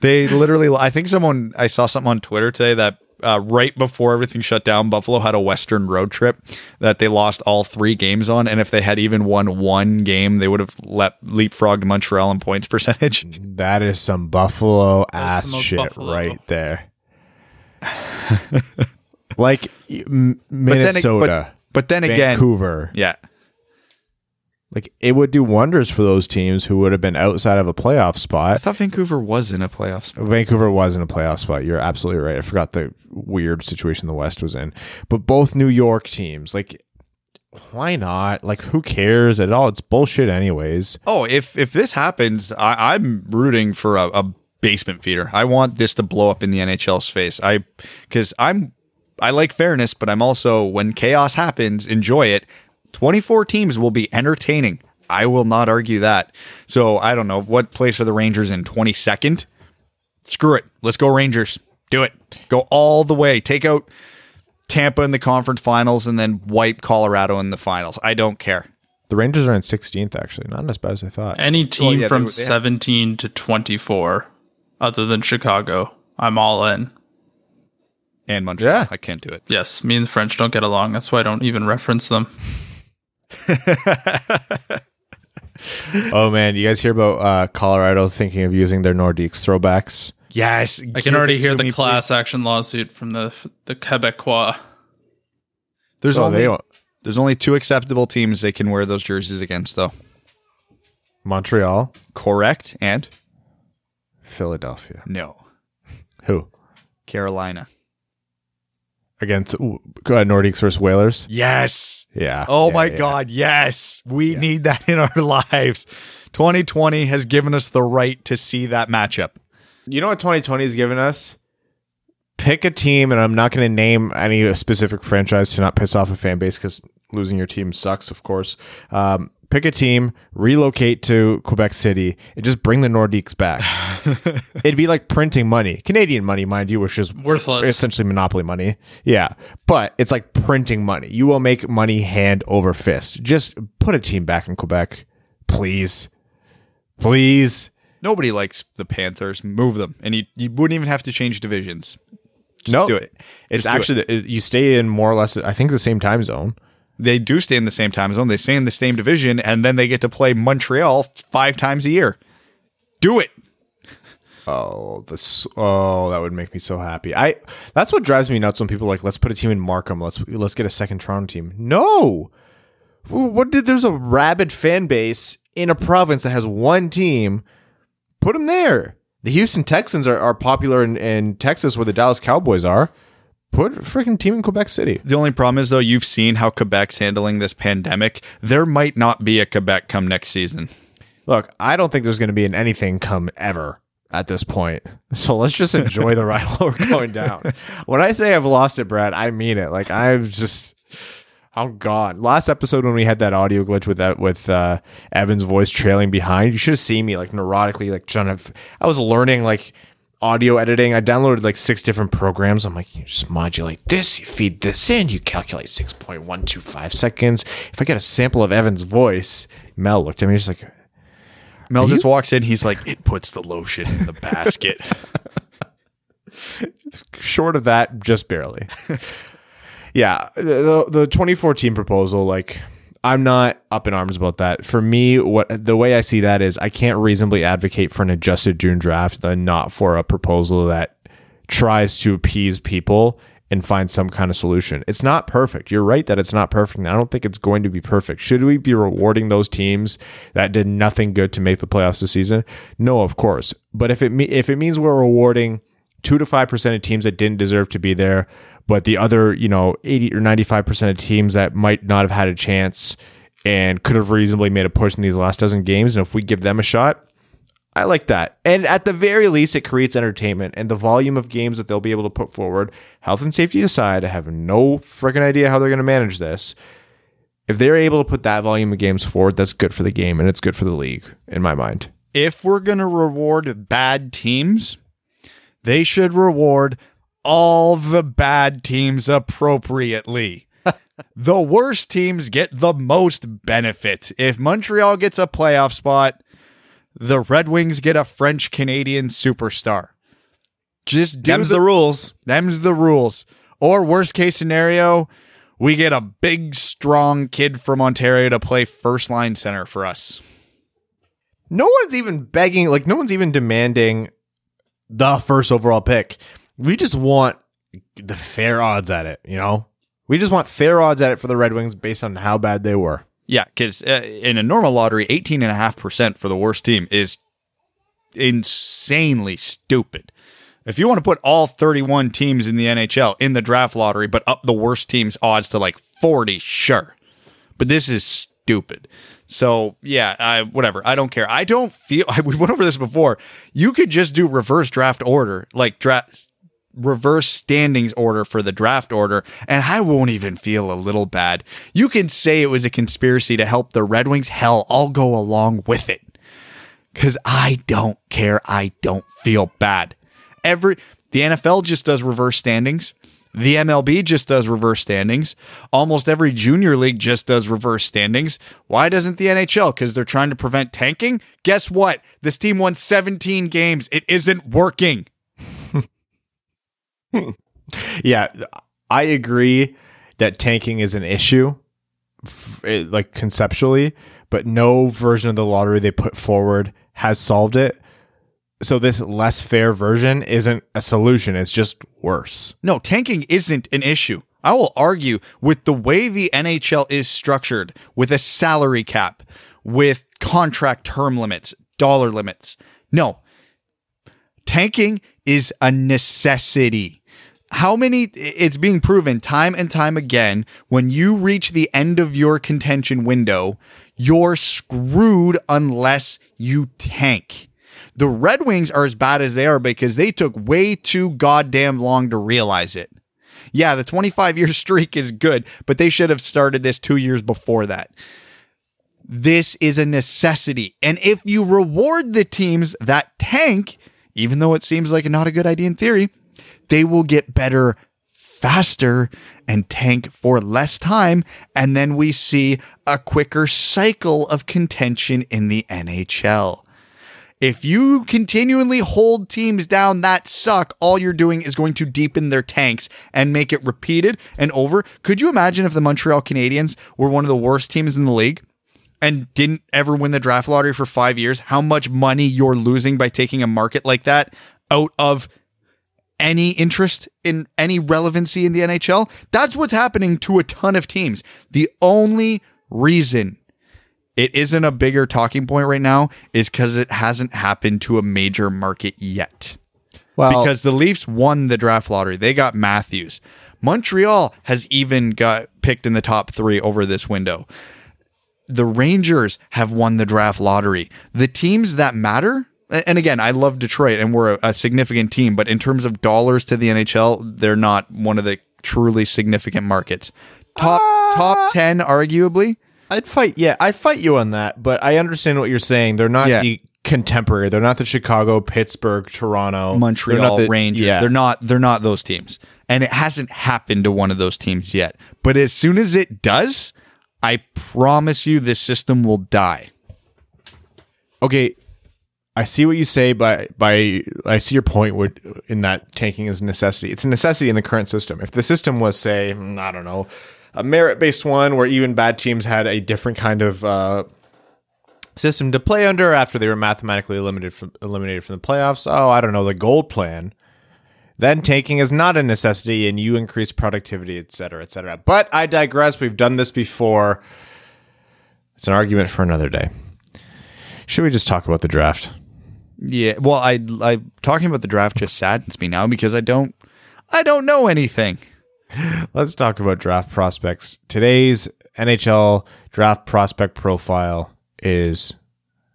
They literally. I think someone I saw something on Twitter today that uh, right before everything shut down, Buffalo had a Western road trip that they lost all three games on, and if they had even won one game, they would have let leapfrogged Montreal in points percentage. That is some Buffalo ass shit Buffalo. right there. like m- But then, Minnesota, but, but then again, Vancouver. yeah, Like it would do wonders for those teams who would have been outside of a playoff spot. I thought Vancouver was in a playoff spot. Vancouver was in a playoff spot. You're absolutely right. I forgot the weird situation the West was in. But both New York teams, like, why not? Like, who cares at all? It's bullshit, anyways. Oh, if if this happens, I, I'm rooting for a, a basement feeder. I want this to blow up in the NHL's face. I because I'm I like fairness, but I'm also when chaos happens, enjoy it. 24 teams will be entertaining. I will not argue that. So I don't know what place are the Rangers in 22nd. Screw it. Let's go Rangers. Do it. Go all the way. Take out Tampa in the conference finals and then wipe Colorado in the finals. I don't care. The Rangers are in 16th, actually. Not as bad as I thought. Any team yeah, from would- they 17 to 24, other than Chicago, I'm all in. And Montreal. Yeah. I can't do it. Yes, me and the French don't get along. That's why I don't even reference them. Oh, man. You guys hear about uh, Colorado thinking of using their Nordiques throwbacks? Yes. I can already hear the class action lawsuit from the the Quebecois. There's Oh, only they there's only two acceptable teams they can wear those jerseys against, though. Montreal, Correct and Philadelphia. no. Who? Carolina. Against uh, Nordiques versus Whalers? Yes. Yeah. Oh Yeah, my yeah. God. Yes. We need that in our lives. 2020 has given us the right to see that matchup. You know what 2020 has given us? Pick a team, and I'm not going to name any specific franchise to not piss off a fan base because losing your team sucks, of course. Um, pick a team, relocate to Quebec City, and just bring the Nordiques back. It'd be like printing money, Canadian money, mind you, which is Worthless. essentially monopoly money. Yeah, but it's like printing money. You will make money hand over fist. Just put a team back in Quebec, please, please. Nobody likes the Panthers. Move them, and you, you wouldn't even have to change divisions. no, do it. It's Just actually it- you stay in more or less, I think, the same time zone. They do stay in the same time zone. They stay in the same division, and then they get to play Montreal five times a year. Do it. Oh, this. Oh, that would make me so happy. I. That's what drives me nuts when people like, let's put a team in Markham. Let's let's get a second Toronto team. No. What did? There's a rabid fan base in a province that has one team. Put them there. The Houston Texans are, are popular in, in Texas, where the Dallas Cowboys are. Put a freaking team in Quebec City. The only problem is though, you've seen how Quebec's handling this pandemic. There might not be a Quebec come next season. Look, I don't think there's going to be an anything come ever at this point. So let's just enjoy the ride while we're going down. When I say I've lost it, Brad, I mean it. Like I'm just, I'm gone. Last episode when we had that audio glitch with that with uh, Evan's voice trailing behind, you should have seen me like neurotically like trying to. I was learning like audio editing. I downloaded like six different programs. I'm like, you just modulate this, you feed this in, you calculate 6.125 seconds. If I get a sample of Evan's voice, Mel looked at me just like, Mel just walks in. He's like, it puts the lotion in the basket. short of that, just barely. yeah, the, the 2014 proposal, like, I'm not up in arms about that. For me, what the way I see that is, I can't reasonably advocate for an adjusted June draft and not for a proposal that tries to appease people and find some kind of solution. It's not perfect. You're right that it's not perfect. I don't think it's going to be perfect. Should we be rewarding those teams that did nothing good to make the playoffs this season? No, of course. But if it if it means we're rewarding two to five percent of teams that didn't deserve to be there, but the other, you know, eighty or ninety five percent of teams that might not have had a chance and could have reasonably made a push in these last dozen games, and if we give them a shot, I like that. And at the very least, it creates entertainment and the volume of games that they'll be able to put forward. Health and safety aside, I have no freaking idea how they're going to manage this. If they're able to put that volume of games forward, that's good for the game and it's good for the league, in my mind. if we're going to reward bad teams, they should reward all the bad teams appropriately. the worst teams get the most benefit. If Montreal gets a playoff spot, the Red Wings get a French Canadian superstar. Just do Them's the, the rules. them's the rules. Or worst case scenario, we get a big strong kid from Ontario to play first line center for us. No one's even begging, like, no one's even demanding the first overall pick. We just want the fair odds at it, you know? We just want fair odds at it for the Red Wings based on how bad they were. Yeah, because uh, in a normal lottery, 18.5% for the worst team is insanely stupid. If you want to put all 31 teams in the NHL in the draft lottery, but up the worst team's odds to like 40, sure. But this is stupid. So, yeah, I, whatever. I don't care. I don't feel, we went over this before. You could just do reverse draft order, like draft reverse standings order for the draft order, and I won't even feel a little bad. You can say it was a conspiracy to help the Red Wings. Hell, I'll go along with it. Cause I don't care. I don't feel bad. Every the NFL just does reverse standings. The MLB just does reverse standings. Almost every junior league just does reverse standings. Why doesn't the NHL? Because they're trying to prevent tanking? Guess what? This team won 17 games. It isn't working. Yeah, I agree that tanking is an issue, eh, like conceptually, but no version of the lottery they put forward has solved it. So this less fair version isn't a solution; it's just worse. No, tanking isn't an issue. I will argue with the way the NHL is structured, with a salary cap, with contract term limits, dollar limits. No, tanking is a necessity. How many, it's being proven time and time again, when you reach the end of your contention window, you're screwed unless you tank. The Red Wings are as bad as they are because they took way too goddamn long to realize it. Yeah, the 25 year streak is good, but they should have started this two years before that. This is a necessity. And if you reward the teams that tank, even though it seems like not a good idea in theory, they will get better faster and tank for less time. And then we see a quicker cycle of contention in the NHL. If you continually hold teams down that suck, all you're doing is going to deepen their tanks and make it repeated and over. Could you imagine if the Montreal Canadiens were one of the worst teams in the league? And didn't ever win the draft lottery for five years, how much money you're losing by taking a market like that out of any interest in any relevancy in the NHL. That's what's happening to a ton of teams. The only reason it isn't a bigger talking point right now is because it hasn't happened to a major market yet. Well, because the Leafs won the draft lottery, they got Matthews. Montreal has even got picked in the top three over this window. The Rangers have won the draft lottery. The teams that matter and again, I love Detroit and we're a, a, significant team, but in terms of dollars to the NHL, they're not one of the truly significant markets. Top uh, top 10 arguably. I'd fight yeah, I'd fight you on that, but I understand what you're saying. They're not yeah. the contemporary. They're not the Chicago, Pittsburgh, Toronto, Montreal the, Rangers. Yeah. They're not they're not those teams. And it hasn't happened to one of those teams yet. But as soon as it does, I promise you this system will die. Okay, I see what you say, but by I see your point would in that tanking is a necessity. It's a necessity in the current system. If the system was, say, mm, I don't know, a merit based one where even bad teams had a different kind of uh, system to play under after they were mathematically eliminated from, eliminated from the playoffs. Oh, I don't know, the gold plan. Then tanking is not a necessity, and you increase productivity, et cetera, et cetera. But I digress. We've done this before. It's an argument for another day. Should we just talk about the draft? Yeah, well, I I talking about the draft just saddens me now because I don't I don't know anything. Let's talk about draft prospects. Today's NHL draft prospect profile is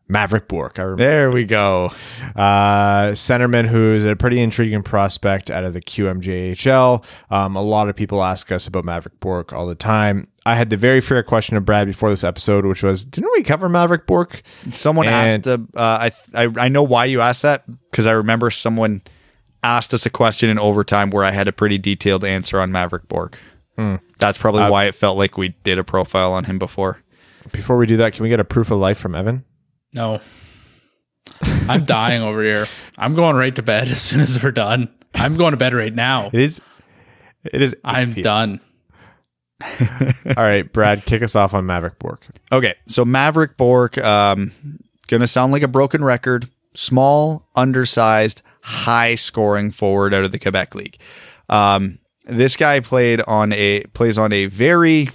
Mavrik Bourque. I remember. There we go. Uh, centerman who's a pretty intriguing prospect out of the QMJHL. Um, a lot of people ask us about Mavrik Bourque all the time. I had the very fair question of Brad before this episode, which was, didn't we cover Mavrik Bourque? Someone and, asked. Uh, uh, I, I I know why you asked that because I remember someone asked us a question in overtime where I had a pretty detailed answer on Mavrik Bourque. Hmm. That's probably uh, why it felt like we did a profile on him before. Before we do that, can we get a proof of life from Evan? No. I'm dying over here. I'm going right to bed as soon as we're done. I'm going to bed right now. It is. It is. I'm done. All right, Brad, kick us off on Mavrik Bourque. Okay, so Mavrik Bourque, um, gonna sound like a broken record. Small, undersized, high scoring forward out of the Quebec League. Um, this guy played on a plays on a very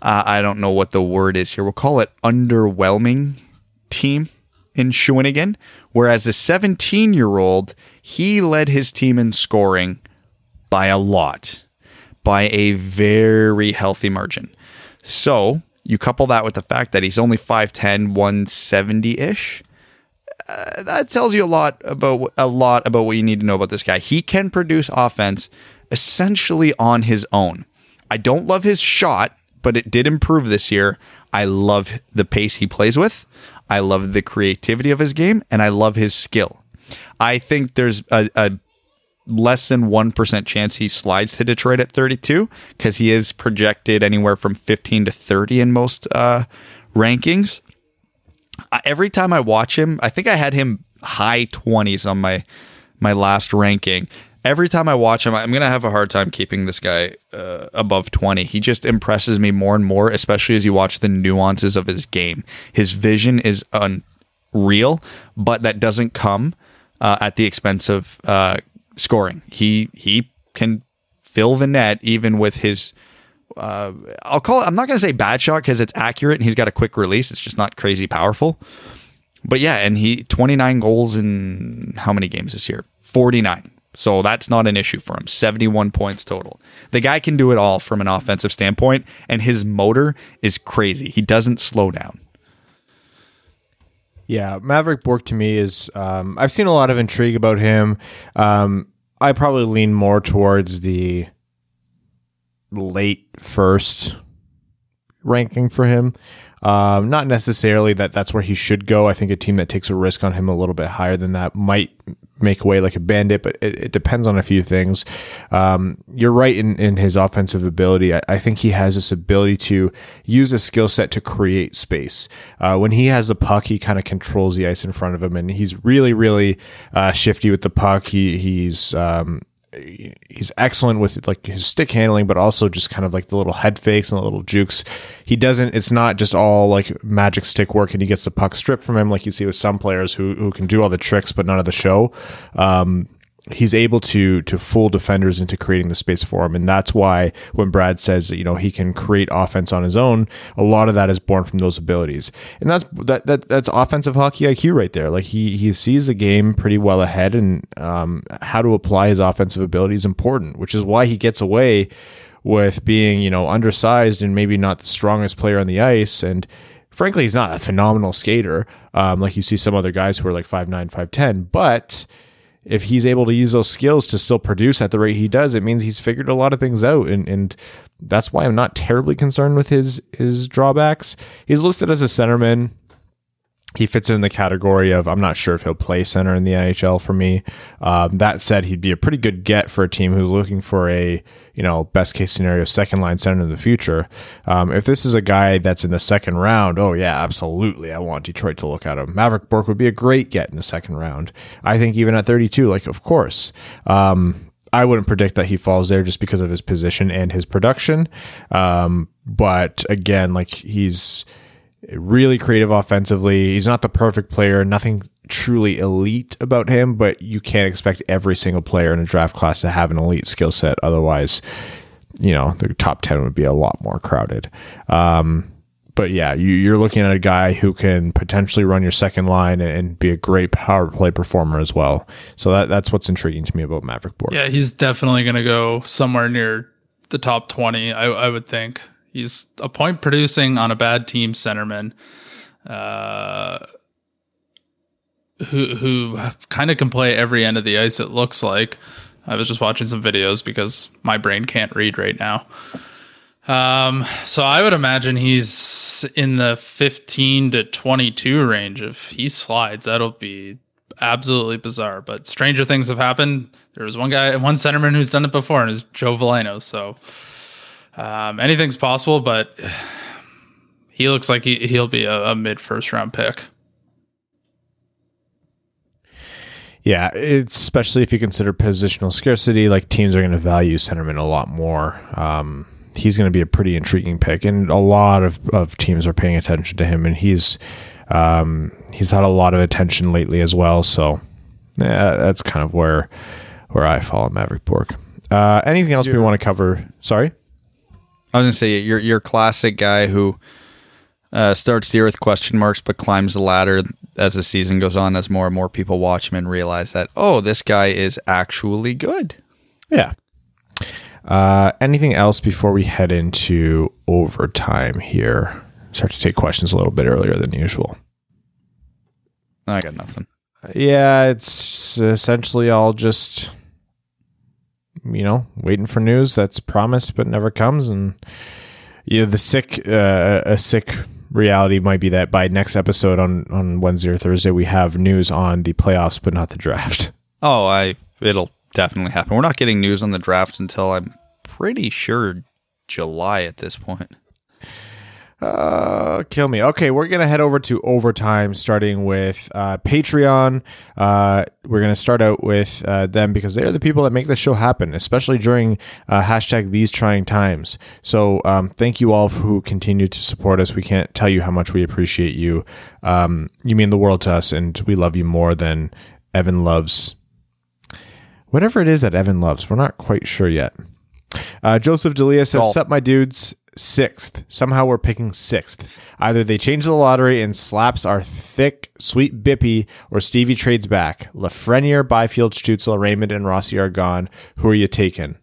uh, I don't know what the word is here. We'll call it underwhelming team in Shawinigan, whereas the 17 year old, he led his team in scoring by a lot, by a very healthy margin. So you couple that with the fact that he's only 5'10, 170 ish. Uh, that tells you a lot about a lot about what you need to know about this guy. He can produce offense essentially on his own. I don't love his shot, but it did improve this year. I love the pace he plays with. I love the creativity of his game and I love his skill. I think there's a, a less than 1% chance he slides to Detroit at 32 because he is projected anywhere from 15 to 30 in most uh, rankings. Every time I watch him, I think I had him high 20s on my my last ranking every time I watch him, I'm going to have a hard time keeping this guy uh, above 20. He just impresses me more and more, especially as you watch the nuances of his game. His vision is unreal, but that doesn't come uh, at the expense of uh, scoring. He he can fill the net even with his. Uh, I'll call it. I'm not going to say bad shot because it's accurate and he's got a quick release. It's just not crazy powerful. But yeah, and he 29 goals in how many games this year? 49 so that's not an issue for him. 71 points total. The guy can do it all from an offensive standpoint, and his motor is crazy. He doesn't slow down. Yeah, Mavrik Bourque to me is. Um, I've seen a lot of intrigue about him. Um, I probably lean more towards the late first ranking for him. Um, not necessarily that that's where he should go. I think a team that takes a risk on him a little bit higher than that might make away like a bandit, but it, it depends on a few things. Um, you're right in, in his offensive ability. I, I, think he has this ability to use a skill set to create space. Uh, when he has the puck, he kind of controls the ice in front of him, and he's really, really uh, shifty with the puck. He he's um, he's excellent with like his stick handling, but also just kind of like the little head fakes and the little jukes. He doesn't. It's not just all like magic stick work, and he gets the puck stripped from him, like you see with some players who who can do all the tricks, but none of the show. Um, he's able to to fool defenders into creating the space for him. And that's why when Brad says that you know he can create offense on his own a lot of that is born from those abilities. And that's that, that that's offensive hockey IQ right there. Like he he sees the game pretty well ahead and um, how to apply his offensive ability is important which is why he gets away with being you know undersized and maybe not the strongest player on the ice. And frankly he's not a phenomenal skater. Um, like you see some other guys who are like 5'9 5'10 but if he's able to use those skills to still produce at the rate he does, it means he's figured a lot of things out, and and that's why I'm not terribly concerned with his his drawbacks. He's listed as a centerman he fits in the category of I'm not sure if he'll play center in the NHL for me. Um, that said, he'd be a pretty good get for a team who's looking for a you know best case scenario second line center in the future. Um, if this is a guy that's in the second round, oh yeah, absolutely, I want Detroit to look at him. Mavrik Bourque would be a great get in the second round. I think even at 32, like of course. Um, I wouldn't predict that he falls there just because of his position and his production. Um, but again, like he's really creative offensively. He's not the perfect player, nothing truly elite about him, but you can't expect every single player in a draft class to have an elite skill set. Otherwise, you know, the top 10 would be a lot more crowded. Um, but yeah, you, are looking at a guy who can potentially run your second line and be a great power play performer as well. So that, that's what's intriguing to me about Mavrik Bourque. Yeah, he's definitely going to go somewhere near the top 20, I, I would think. He's a point producing on a bad team centerman, uh, who who kind of can play every end of the ice. It looks like. I was just watching some videos because my brain can't read right now. Um, so I would imagine he's in the 15 to 22 range. If he slides, that'll be absolutely bizarre. But stranger things have happened. There was one guy, one centerman who's done it before, and it's Joe Veleno. So um, anything's possible, but he looks like he, he'll be a, a mid first round pick. Yeah, especially if you consider positional scarcity, like teams are going to value centerman a lot more. Um, he's going to be a pretty intriguing pick, and a lot of, of teams are paying attention to him, and he's um, he's had a lot of attention lately as well. So yeah, that's kind of where where I follow Mavrik Bourque. Uh, anything else we want to cover? Sorry. I was gonna say you're you're classic guy who uh, starts the year with question marks, but climbs the ladder as the season goes on, as more and more people watch him and realize that oh, this guy is actually good. Yeah. Uh, anything else before we head into overtime here? Start to take questions a little bit earlier than usual. I got nothing. Yeah, it's essentially all just you know, waiting for news that's promised but never comes. And you know, the sick, uh, a sick reality might be that by next episode on on Wednesday or Thursday, we have news on the playoffs, but not the draft. Oh, I it'll definitely happen. We're not getting news on the draft until I'm pretty sure July at this point. Uh, kill me. Okay, we're gonna head over to overtime, starting with uh, Patreon. Uh, we're gonna start out with uh, them because they are the people that make this show happen, especially during uh, hashtag these trying times. So, um, thank you all who continue to support us. We can't tell you how much we appreciate you. Um, you mean the world to us, and we love you more than Evan loves whatever it is that Evan loves. We're not quite sure yet. Uh, Joseph Delia says, "Sup, my dudes sixth. Somehow we're picking sixth. Either they change the lottery and slaps our thick, sweet Bippy, or Stevie trades back. Lafreniere, Byfield, Stützle, Raymond, and Rossi are gone. Who are you taking?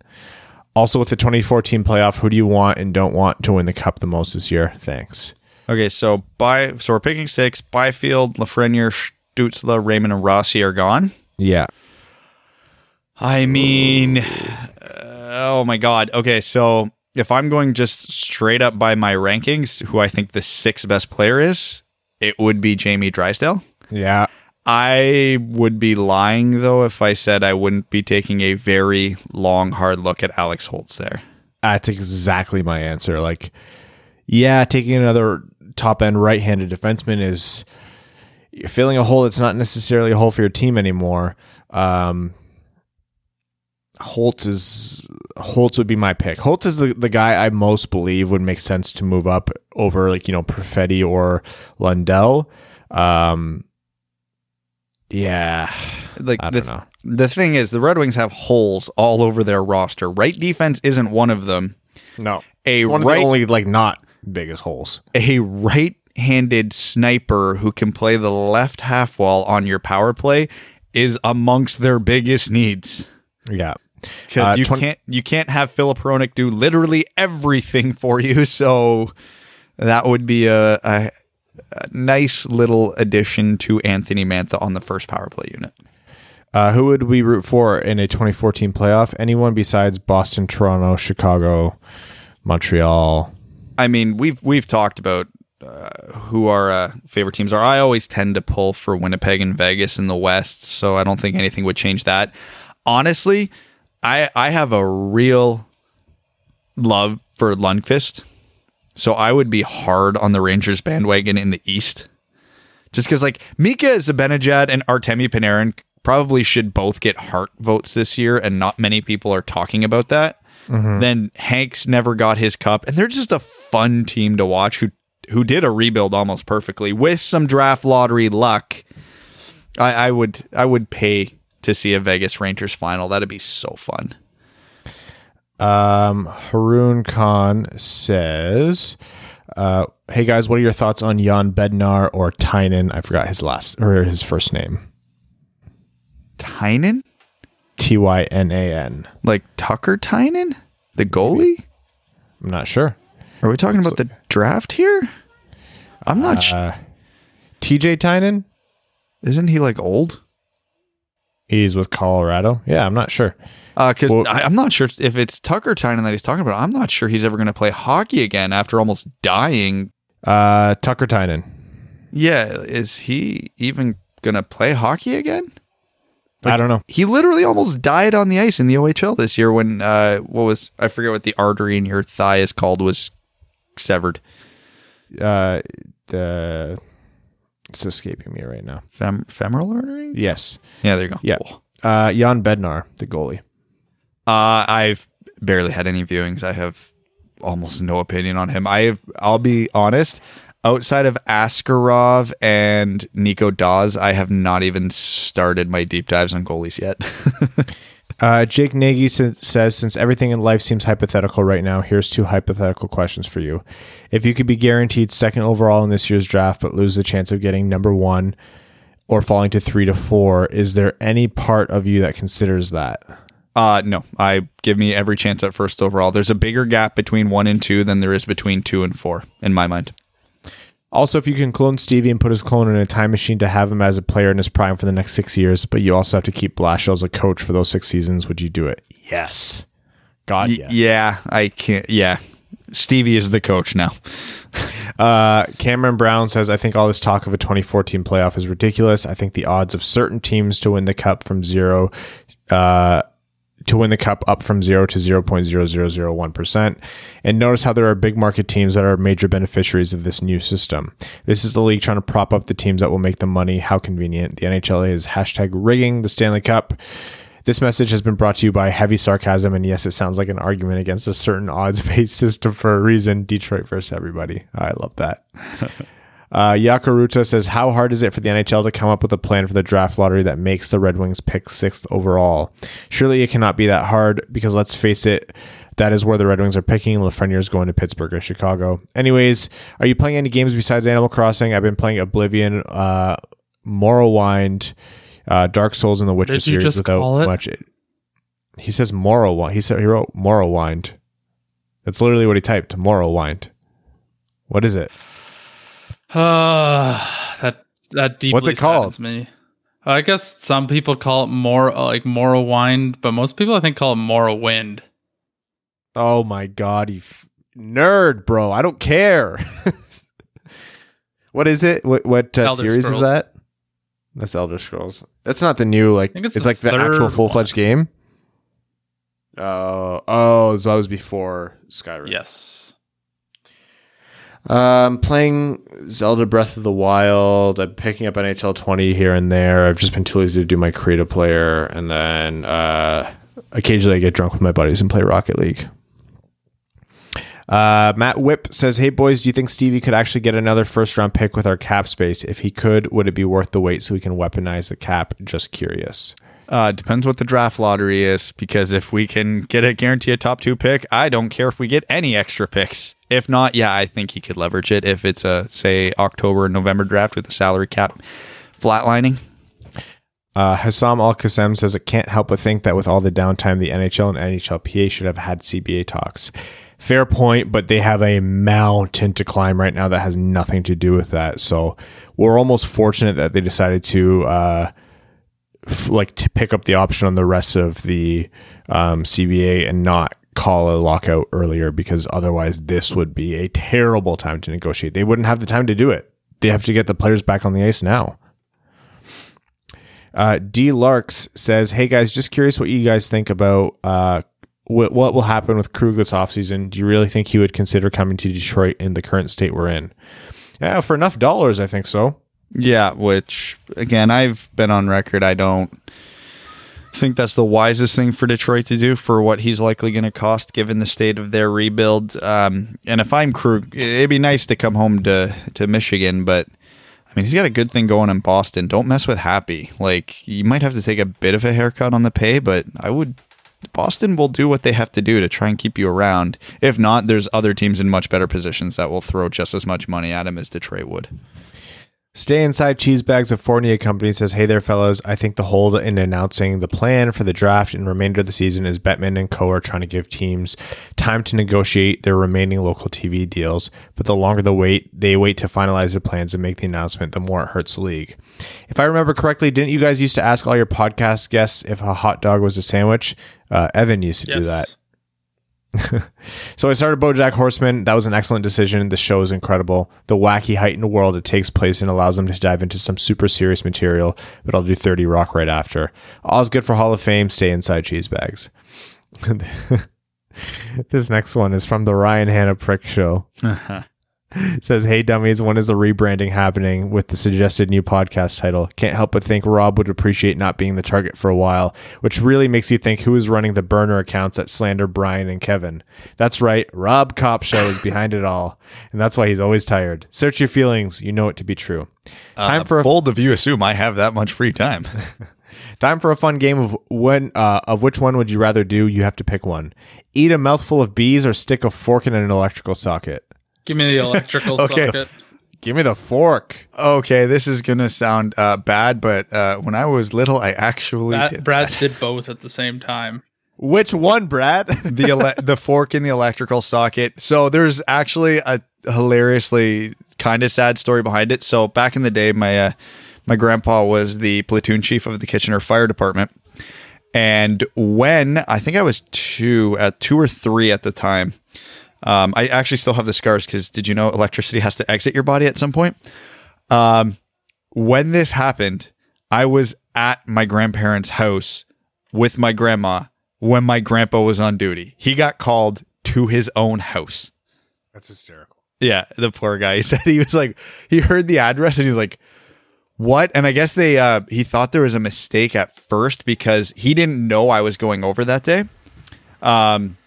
Also, with the 2014 playoff, who do you want and don't want to win the cup the most this year? Thanks. Okay, so by so we're picking six. Byfield, Lafreniere, Stützle, Raymond, and Rossi are gone. Yeah. I mean, uh, oh my god. Okay, so if I'm going just straight up by my rankings, who I think the sixth best player is, it would be Jamie Drysdale. Yeah. I would be lying though if I said I wouldn't be taking a very long, hard look at Alex Holtz there. That's exactly my answer. Like, yeah, taking another top end right handed defenseman is filling a hole that's not necessarily a hole for your team anymore. Um, Holtz is Holtz would be my pick. Holtz is the, the guy I most believe would make sense to move up over like you know Perfetti or Lundell. Um, yeah, Like I the, don't know. the thing is, the Red Wings have holes all over their roster. Right defense isn't one of them. No, A one of right the only like not biggest holes. a right-handed sniper who can play the left half wall on your power play is amongst their biggest needs. Yeah. Because Uh, you 20 can't you can't have Filip Hronek do literally everything for you. So that would be a, a, a nice little addition to Anthony Mantha on the first power play unit. Uh, who would we root for in a 2014 playoff? Anyone besides Boston, Toronto, Chicago, Montreal? I mean, we've we've talked about uh, who our uh, favorite teams are. I always tend to pull for Winnipeg and Vegas in the West, so I don't think anything would change that. Honestly, I I have a real love for Lundqvist, so I would be hard on the Rangers bandwagon in the East, just because like Mika Zibanejad and Artemi Panarin probably should both get heart votes this year, and not many people are talking about that. Mm-hmm. Then Hanks never got his cup, and they're just a fun team to watch who who did a rebuild almost perfectly with some draft lottery luck. I, I would I would pay to see a Vegas Rangers final. That'd be so fun. Um, Haroon Khan says, uh, "Hey guys, what are your thoughts on Jan Bednar or Tynan? I forgot his last or his first name. Tynan, T Y N A N. like Tucker Tynan, the goalie. I'm not sure. Are we talking about the draft here? I'm not. Uh, T.J. Tynan. Isn't he like old? He's with Colorado. Yeah, I'm not sure. Because Well- I'm not sure if it's Tucker Tynan that he's talking about. I'm not sure he's ever going to play hockey again after almost dying. Uh, Tucker Tynan. Yeah, is he even going to play hockey again? I don't know. He literally almost died on the ice in the OHL this year when uh, what was I forget what the artery in your thigh is called was severed. Uh, the it's escaping me right now. Fem- femoral artery. Yes. Yeah, there you go. Yeah. Cool. Uh, Jan Bednar, the goalie. Uh, I've barely had any viewings. I have almost no opinion on him. I have, I'll be honest. Outside of Askarov and Nico Daws, I have not even started my deep dives on goalies yet. Uh, Jake Nagy sa- says, since everything in life seems hypothetical right now, here's two hypothetical questions for you. If you could be guaranteed second overall in this year's draft, but lose the chance of getting number one or falling to three to four, is there any part of you that considers that? Uh no, I give me every chance at first overall. There's a bigger gap between one and two than there is between two and four in my mind. Also, if you can clone Stevie and put his clone in a time machine to have him as a player in his prime for the next six years, but you also have to keep Blashill as a coach for those six seasons, would you do it? Yes. God, yes. Yeah, I can't. Yeah, Stevie is the coach now. Uh, Cameron Brown says, I think all this talk of a 2014 playoff is ridiculous. I think the odds of certain teams to win the cup from zero, uh, to win the cup up from zero to 0.0001%. And notice how there are big market teams that are major beneficiaries of this new system. This is the league trying to prop up the teams that will make the money. How convenient. The NHLA is hashtag rigging the Stanley Cup. This message has been brought to you by heavy sarcasm, and yes, it sounds like an argument against a certain odds-based system for a reason. Detroit versus everybody. I love that. Uh, Yakaruta says, "How hard is it for the NHL to come up with a plan for the draft lottery that makes the Red Wings pick sixth overall? Surely it cannot be that hard because let's face it." That is where the Red Wings are picking. Lafreniere is going to Pittsburgh or Chicago. Anyways, are you playing any games besides Animal Crossing? I've been playing Oblivion, uh, Morrowind, uh, Dark Souls, and the Witcher series without call it? much. He says Morrowind. He said he wrote Morrowind. That's literally what he typed. Morrowind. What is it? Uh, that that deeply What's it called? me. I guess some people call it more like moral wind, but most people I think call it moral wind. Oh my god, you f- nerd, bro! I don't care. what is it? What what uh, series is that? That's Elder Scrolls. That's not the new like. It's, it's the like the actual full fledged game. Oh, oh, so that was before Skyrim. Yes. Um, playing Zelda Breath of the Wild. I'm picking up NHL 20 here and there. I've just been too lazy to do my creative player, and then uh, occasionally I get drunk with my buddies and play Rocket League. Uh, Matt Whip says, "Hey boys, do you think Stevie could actually get another first round pick with our cap space? If he could, would it be worth the wait so we can weaponize the cap? Just curious." Uh, depends what the draft lottery is, because if we can get a guarantee a top two pick, I don't care if we get any extra picks. If not, yeah, I think he could leverage it if it's a say October November draft with the salary cap flatlining. Uh, Hassam Al Qassem says it can't help but think that with all the downtime, the NHL and NHLPA should have had CBA talks. Fair point, but they have a mountain to climb right now that has nothing to do with that. So we're almost fortunate that they decided to uh, f- like to pick up the option on the rest of the um, CBA and not call a lockout earlier because otherwise this would be a terrible time to negotiate. They wouldn't have the time to do it. They have to get the players back on the ice now. Uh, D. Larks says, "Hey guys, just curious what you guys think about uh, what what will happen with Krug this offseason. Do you really think he would consider coming to Detroit in the current state we're in? Yeah, for enough dollars, I think so. Yeah, which again, I've been on record. I don't think that's the wisest thing for Detroit to do for what he's likely going to cost, given the state of their rebuild. Um, and if I'm Krug, it'd be nice to come home to to Michigan, but I mean, he's got a good thing going in Boston. Don't mess with Happy. Like you might have to take a bit of a haircut on the pay, but I would. Boston will do what they have to do to try and keep you around. If not, there's other teams in much better positions that will throw just as much money at him as Detroit would. Stay inside cheese bags of Fournier Company says, Hey there, fellas. I think the hold in announcing the plan for the draft and remainder of the season is Bettman and Co. are trying to give teams time to negotiate their remaining local TV deals. But the longer the wait, they wait to finalize their plans and make the announcement, the more it hurts the league. If I remember correctly, didn't you guys used to ask all your podcast guests if a hot dog was a sandwich? Uh, Evan used to do that. So I started BoJack Horseman. That was an excellent decision. The show is incredible. The wacky heightened world it takes place in allows them to dive into some super serious material. But I'll do Thirty Rock right after. All's good for Hall of Fame. Stay inside cheese bags. this next one is from the Ryan Hanna Prick Show. says, "Hey dummies, when is the rebranding happening with the suggested new podcast title? Can't help but think Rob would appreciate not being the target for a while, which really makes you think who is running the burner accounts that slander Brian and Kevin. That's right, Rob Cop Show is behind it all, and that's why he's always tired. Search your feelings, you know it to be true. Time for a bold of you assume I have that much free time. Time for a fun game of when uh, of which one would you rather do? You have to pick one. Eat a mouthful of bees or stick a fork in an electrical socket. Give me the electrical Okay. socket. Give me the fork. okay, this is gonna sound uh, bad, but uh, when I was little, I actually That, did Brad did both at the same time. Which one, Brad? the ele- the fork in the electrical socket. So there's actually a hilariously kind of sad story behind it. So back in the day, my uh, my grandpa was the platoon chief of the Kitchener Fire Department, and when I think I was two, at two or three at the time, um, I actually still have the scars because did you know electricity has to exit your body at some point? Um, when this happened, I was at my grandparents' house with my grandma when my grandpa was on duty. He got called to his own house. That's hysterical. Yeah, the poor guy. He said he was like he heard the address and he's like, "What?" And I guess they uh he thought there was a mistake at first because he didn't know I was going over that day. Um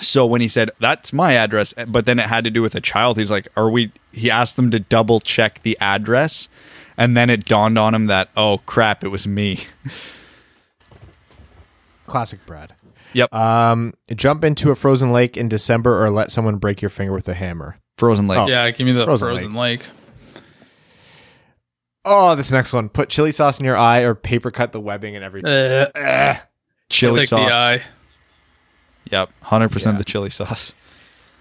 so when he said that's my address, but then it had to do with a child, he's like, "Are we?" He asked them to double check the address, and then it dawned on him that, "Oh crap, it was me." Classic Brad. Yep, Um, jump into a frozen lake in December or let someone break your finger with a hammer. Frozen Lake. Oh. Yeah, give me the Frozen frozen, lake. Oh, this next one. Put chili sauce in your eye or paper cut the webbing and everything. Uh, Chili take sauce. the eye. Yep, hundred percent Yeah. the chili sauce.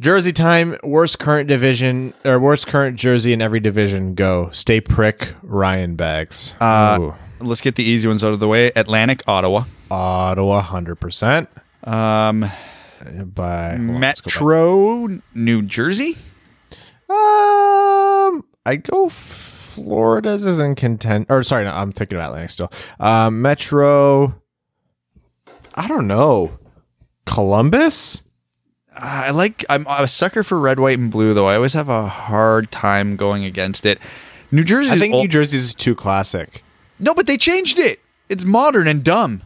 Jersey time. Worst current division or worst current jersey in every division. Go. Stay prick. Ryan Bags. Uh, Let's get the easy ones out of the way. Atlantic, Ottawa. Ottawa, hundred percent. Um, By hold on, let's go back. Metro, New Jersey. Um, I go Florida's is in content. Or sorry, no, I'm thinking of Atlantic still. Um, Metro. I don't know. Columbus. I like. I'm a sucker for red, white, and blue, though. I always have a hard time going against it. New Jersey. I think old- New Jersey's is too classic. No, but they changed it. It's modern and dumb.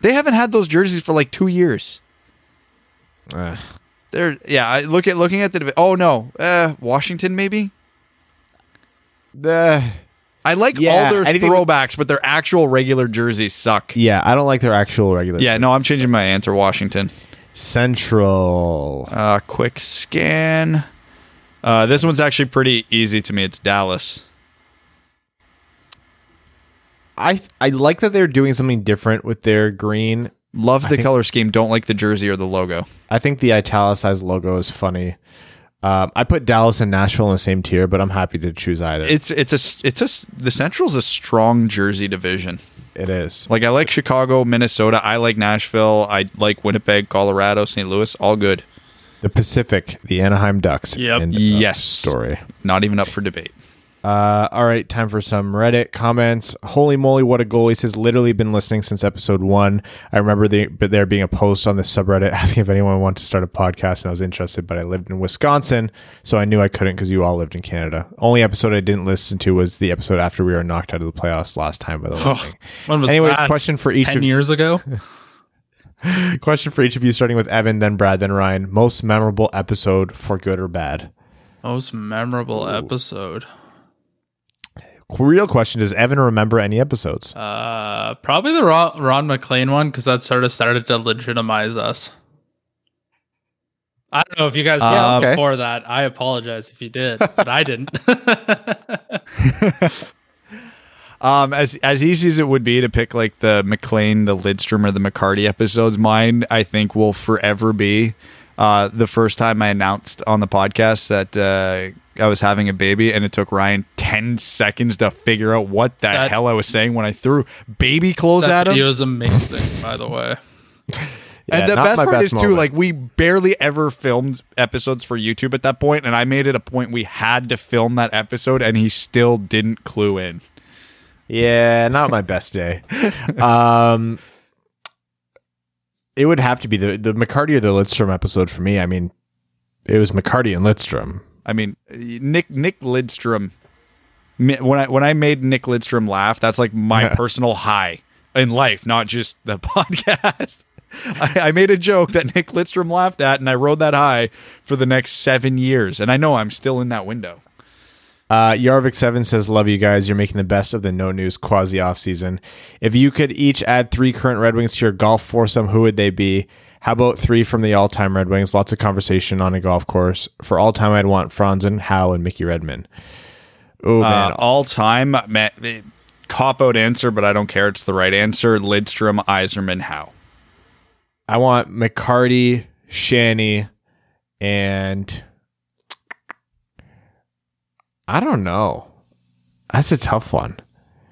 They haven't had those jerseys for like two years. Eh. They're yeah. I look at looking at the. Oh no, uh, Washington maybe. The I like Yeah, all their anything throwbacks, but their actual regular jerseys suck. yeah, I don't like their actual regular. Yeah, no, I'm changing my answer. Washington. Central. Uh, quick scan. Uh, this one's actually pretty easy to me. It's Dallas. I I like that they're doing something different with their green. Love the think- color scheme. Don't like the jersey or the logo. I think the italicized logo is funny. Um, I put Dallas and Nashville in the same tier, but I'm happy to choose either. It's it's a it's a the Central's a strong jersey division. it is. Like I like Chicago, Minnesota. I like Nashville. I like Winnipeg, Colorado, St. Louis. All good. The Pacific, the Anaheim Ducks. Yep. end of Yes. Story. Not even up for debate. Uh, all right, time for some Reddit comments. Holy moly, what a goal! He says, literally been listening since episode one. I remember the, there being a post on the subreddit asking if anyone wanted to start a podcast, and I was interested, but I lived in Wisconsin, so I knew I couldn't because you all lived in Canada. Only episode I didn't listen to was the episode after we were knocked out of the playoffs last time. By the way. Oh, Anyways, that? question for each ten of years ago. question for each of you, starting with Evan, then Brad, then Ryan. Most memorable episode for good or bad? Most memorable episode. Real question: Does Evan remember any episodes? Uh, probably the Ron, Ron MacLean one because that sort of started to legitimize us. I don't know if you guys Yeah, yeah, okay. before that. I apologize if you did, but I didn't. Um, as as easy as it would be to pick like the MacLean, the Lidstrom, or the McCarty episodes, mine I think will forever be uh, the first time I announced on the podcast that uh, I was having a baby, and it took Ryan ten seconds to figure out what the That- hell I was saying when I threw baby clothes that at him. video was amazing, by the way. Yeah, and the best part best is too, like we barely ever filmed episodes for YouTube at that point, and I made it a point we had to film that episode, and he still didn't clue in. Yeah, not my best day. Um, it would have to be the the McCarty or the Lidstrom episode for me. I mean, it was McCarty and Lidstrom. I mean, Nick Nick Lidstrom. When I when I made Nick Lidstrom laugh, that's like my Yeah. personal high in life, not just the podcast. I, I made a joke that Nick Lidstrom laughed at, and I rode that high for the next seven years. And I know I'm still in that window. Uh, Yarvik Seven says, "Love you guys. You're making the best of the no news quasi off season. If you could each add three current Red Wings to your golf foursome, who would they be? How about three from the all time Red Wings? Lots of conversation on a golf course. For all time, I'd want Franzen, Howe, and Mickey Redmond. Oh man, Uh, all time, cop out answer, but I don't care. It's the right answer. Lidstrom, Yzerman, Howe. I want McCarty, Shanny, and I don't know. That's a tough one.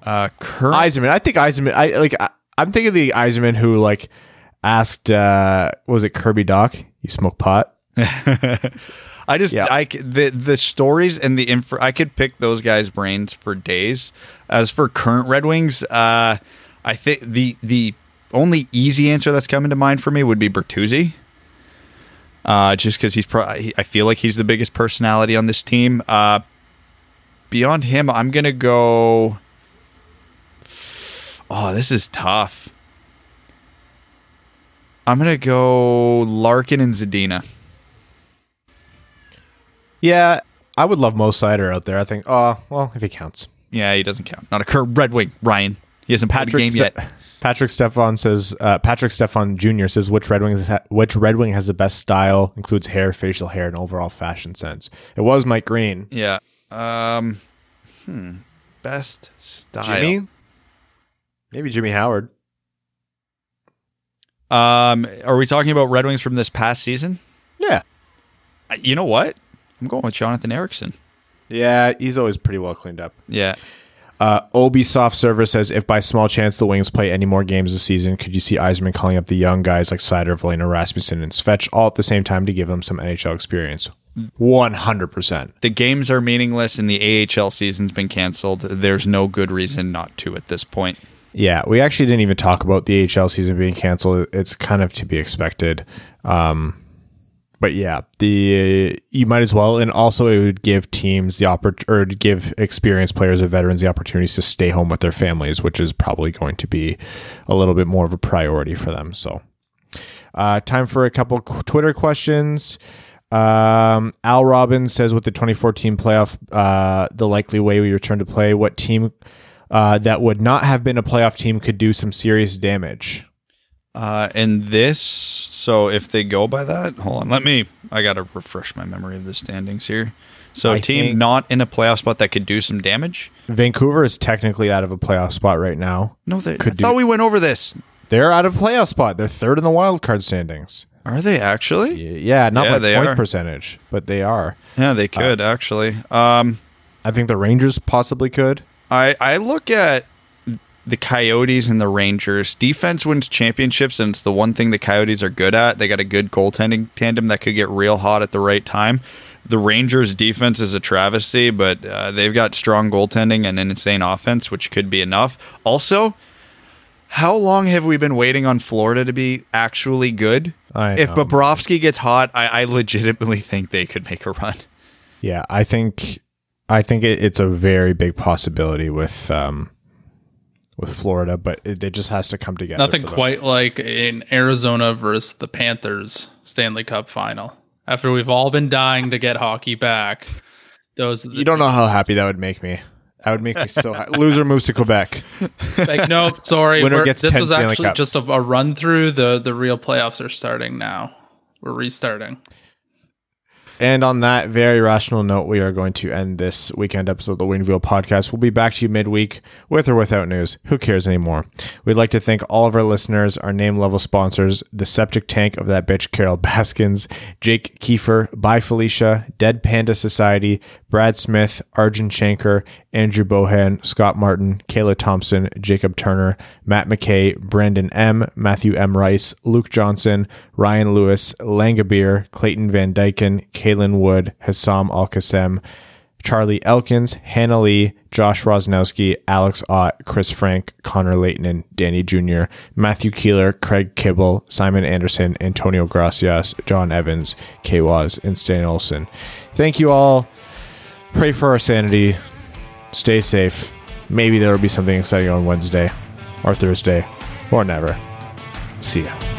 Uh, current. Yzerman. I think Yzerman. I like. I, I'm thinking the Yzerman who like asked. uh Was it Kirby Doc? You smoke pot? I just Yeah. I the the stories and the info I could pick those guys' brains for days. As for current Red Wings, uh, I think the the only easy answer that's coming to mind for me would be Bertuzzi. Uh, just because he's pro- I feel like he's the biggest personality on this team. Uh, beyond him, I'm gonna go. Oh, this is tough. I'm gonna go Larkin and Zadina. Yeah, I would love Mo Seider out there. I think. Oh well, if he counts. Yeah, he doesn't count. Not a current Red Wing. Ryan. He hasn't played a Patrick game Ste- yet. Patrick Stefan says. Uh, Patrick Stefan Jr. says which Red Wings ha- which Red Wing has the best style, includes hair, facial hair, and overall fashion sense. It was Mike Green. Yeah. Um. Hmm. Best style. Jimmy. Maybe Jimmy Howard. Um. Are we talking about Red Wings from this past season? Yeah. You know what? I'm going with Jonathan Ericsson. Yeah, he's always pretty well cleaned up. Yeah. Uh, Ubisoft server says if by small chance the Wings play any more games this season, could you see Yzerman calling up the young guys like Seider, Veleno, Rasmussen, and Svetch all at the same time to give them some NHL experience? One hundred percent. The games are meaningless and the AHL season's been canceled. There's no good reason not to at this point. Yeah, we actually didn't even talk about the HL season being canceled. It's kind of to be expected. Um, but yeah, the you might as well, and also it would give teams the oppor- or give experienced players or veterans the opportunities to stay home with their families, which is probably going to be a little bit more of a priority for them. So, uh, time for a couple Twitter questions. Um, Al Robbins says, with the 2014 playoff, uh, the likely way we return to play, what team uh, that would not have been a playoff team could do some serious damage? Uh, and this, so if they go by that, hold on, let me. I gotta refresh my memory of the standings here. So, I team not in a playoff spot that could do some damage. Vancouver is technically out of a playoff spot right now. No, they. Could I do- thought we went over this. They're out of playoff spot. They're third in the wild card standings. Are they actually? Yeah, not Yeah, by point are. percentage, but they are. Yeah, they could actually. Um, I think the Rangers possibly could. I I look at the Coyotes and the Rangers. Defense wins championships, and it's the one thing the Coyotes are good at. They got a good goaltending tandem that could get real hot at the right time. The Rangers' defense is a travesty, but uh, they've got strong goaltending and an insane offense, which could be enough. Also, how long have we been waiting on Florida to be actually good? I if. Bobrovsky gets hot, I, I legitimately think they could make a run. Yeah, I think I think it, it's a very big possibility with um with Florida, but it, it just has to come together. Nothing quite like in Arizona versus the Panthers Stanley Cup final. After we've all been dying to get hockey back, those You don't know how happy that would make me. That would make me so happy. Loser moves to Quebec. like no, sorry. Winner gets this 10 was Stanley actually Cups. just a, a run through. The the real playoffs are starting now. We're restarting. And on that very rational note, we are going to end this weekend episode of the Winged Wheel podcast. We'll be back to you midweek with or without news. Who cares anymore? We'd like to thank all of our listeners, our name level sponsors, the septic tank of that bitch, Carol Baskins, Jake Kiefer, Bye Felicia, Dead Panda Society, Brad Smith, Arjun Shanker, Andrew Bohan, Scott Martin, Kayla Thompson, Jacob Turner, Matt McKay, Brandon M, Matthew M. Rice, Luke Johnson, Ryan Lewis, Langabeer, Clayton Van Dyken, Kaylin Wood, Hassam Al Qassem, Charlie Elkins, Hannah Lee, Josh Rosnowski, Alex Ott, Chris Frank, Connor Leighton, Danny Jr., Matthew Keeler, Craig Kibble, Simon Anderson, Antonio Gracias, John Evans, K. Waz, and Stan Olson. Thank you all. Pray for our sanity. Stay safe. Maybe there will be something exciting on Wednesday or Thursday or never. See ya.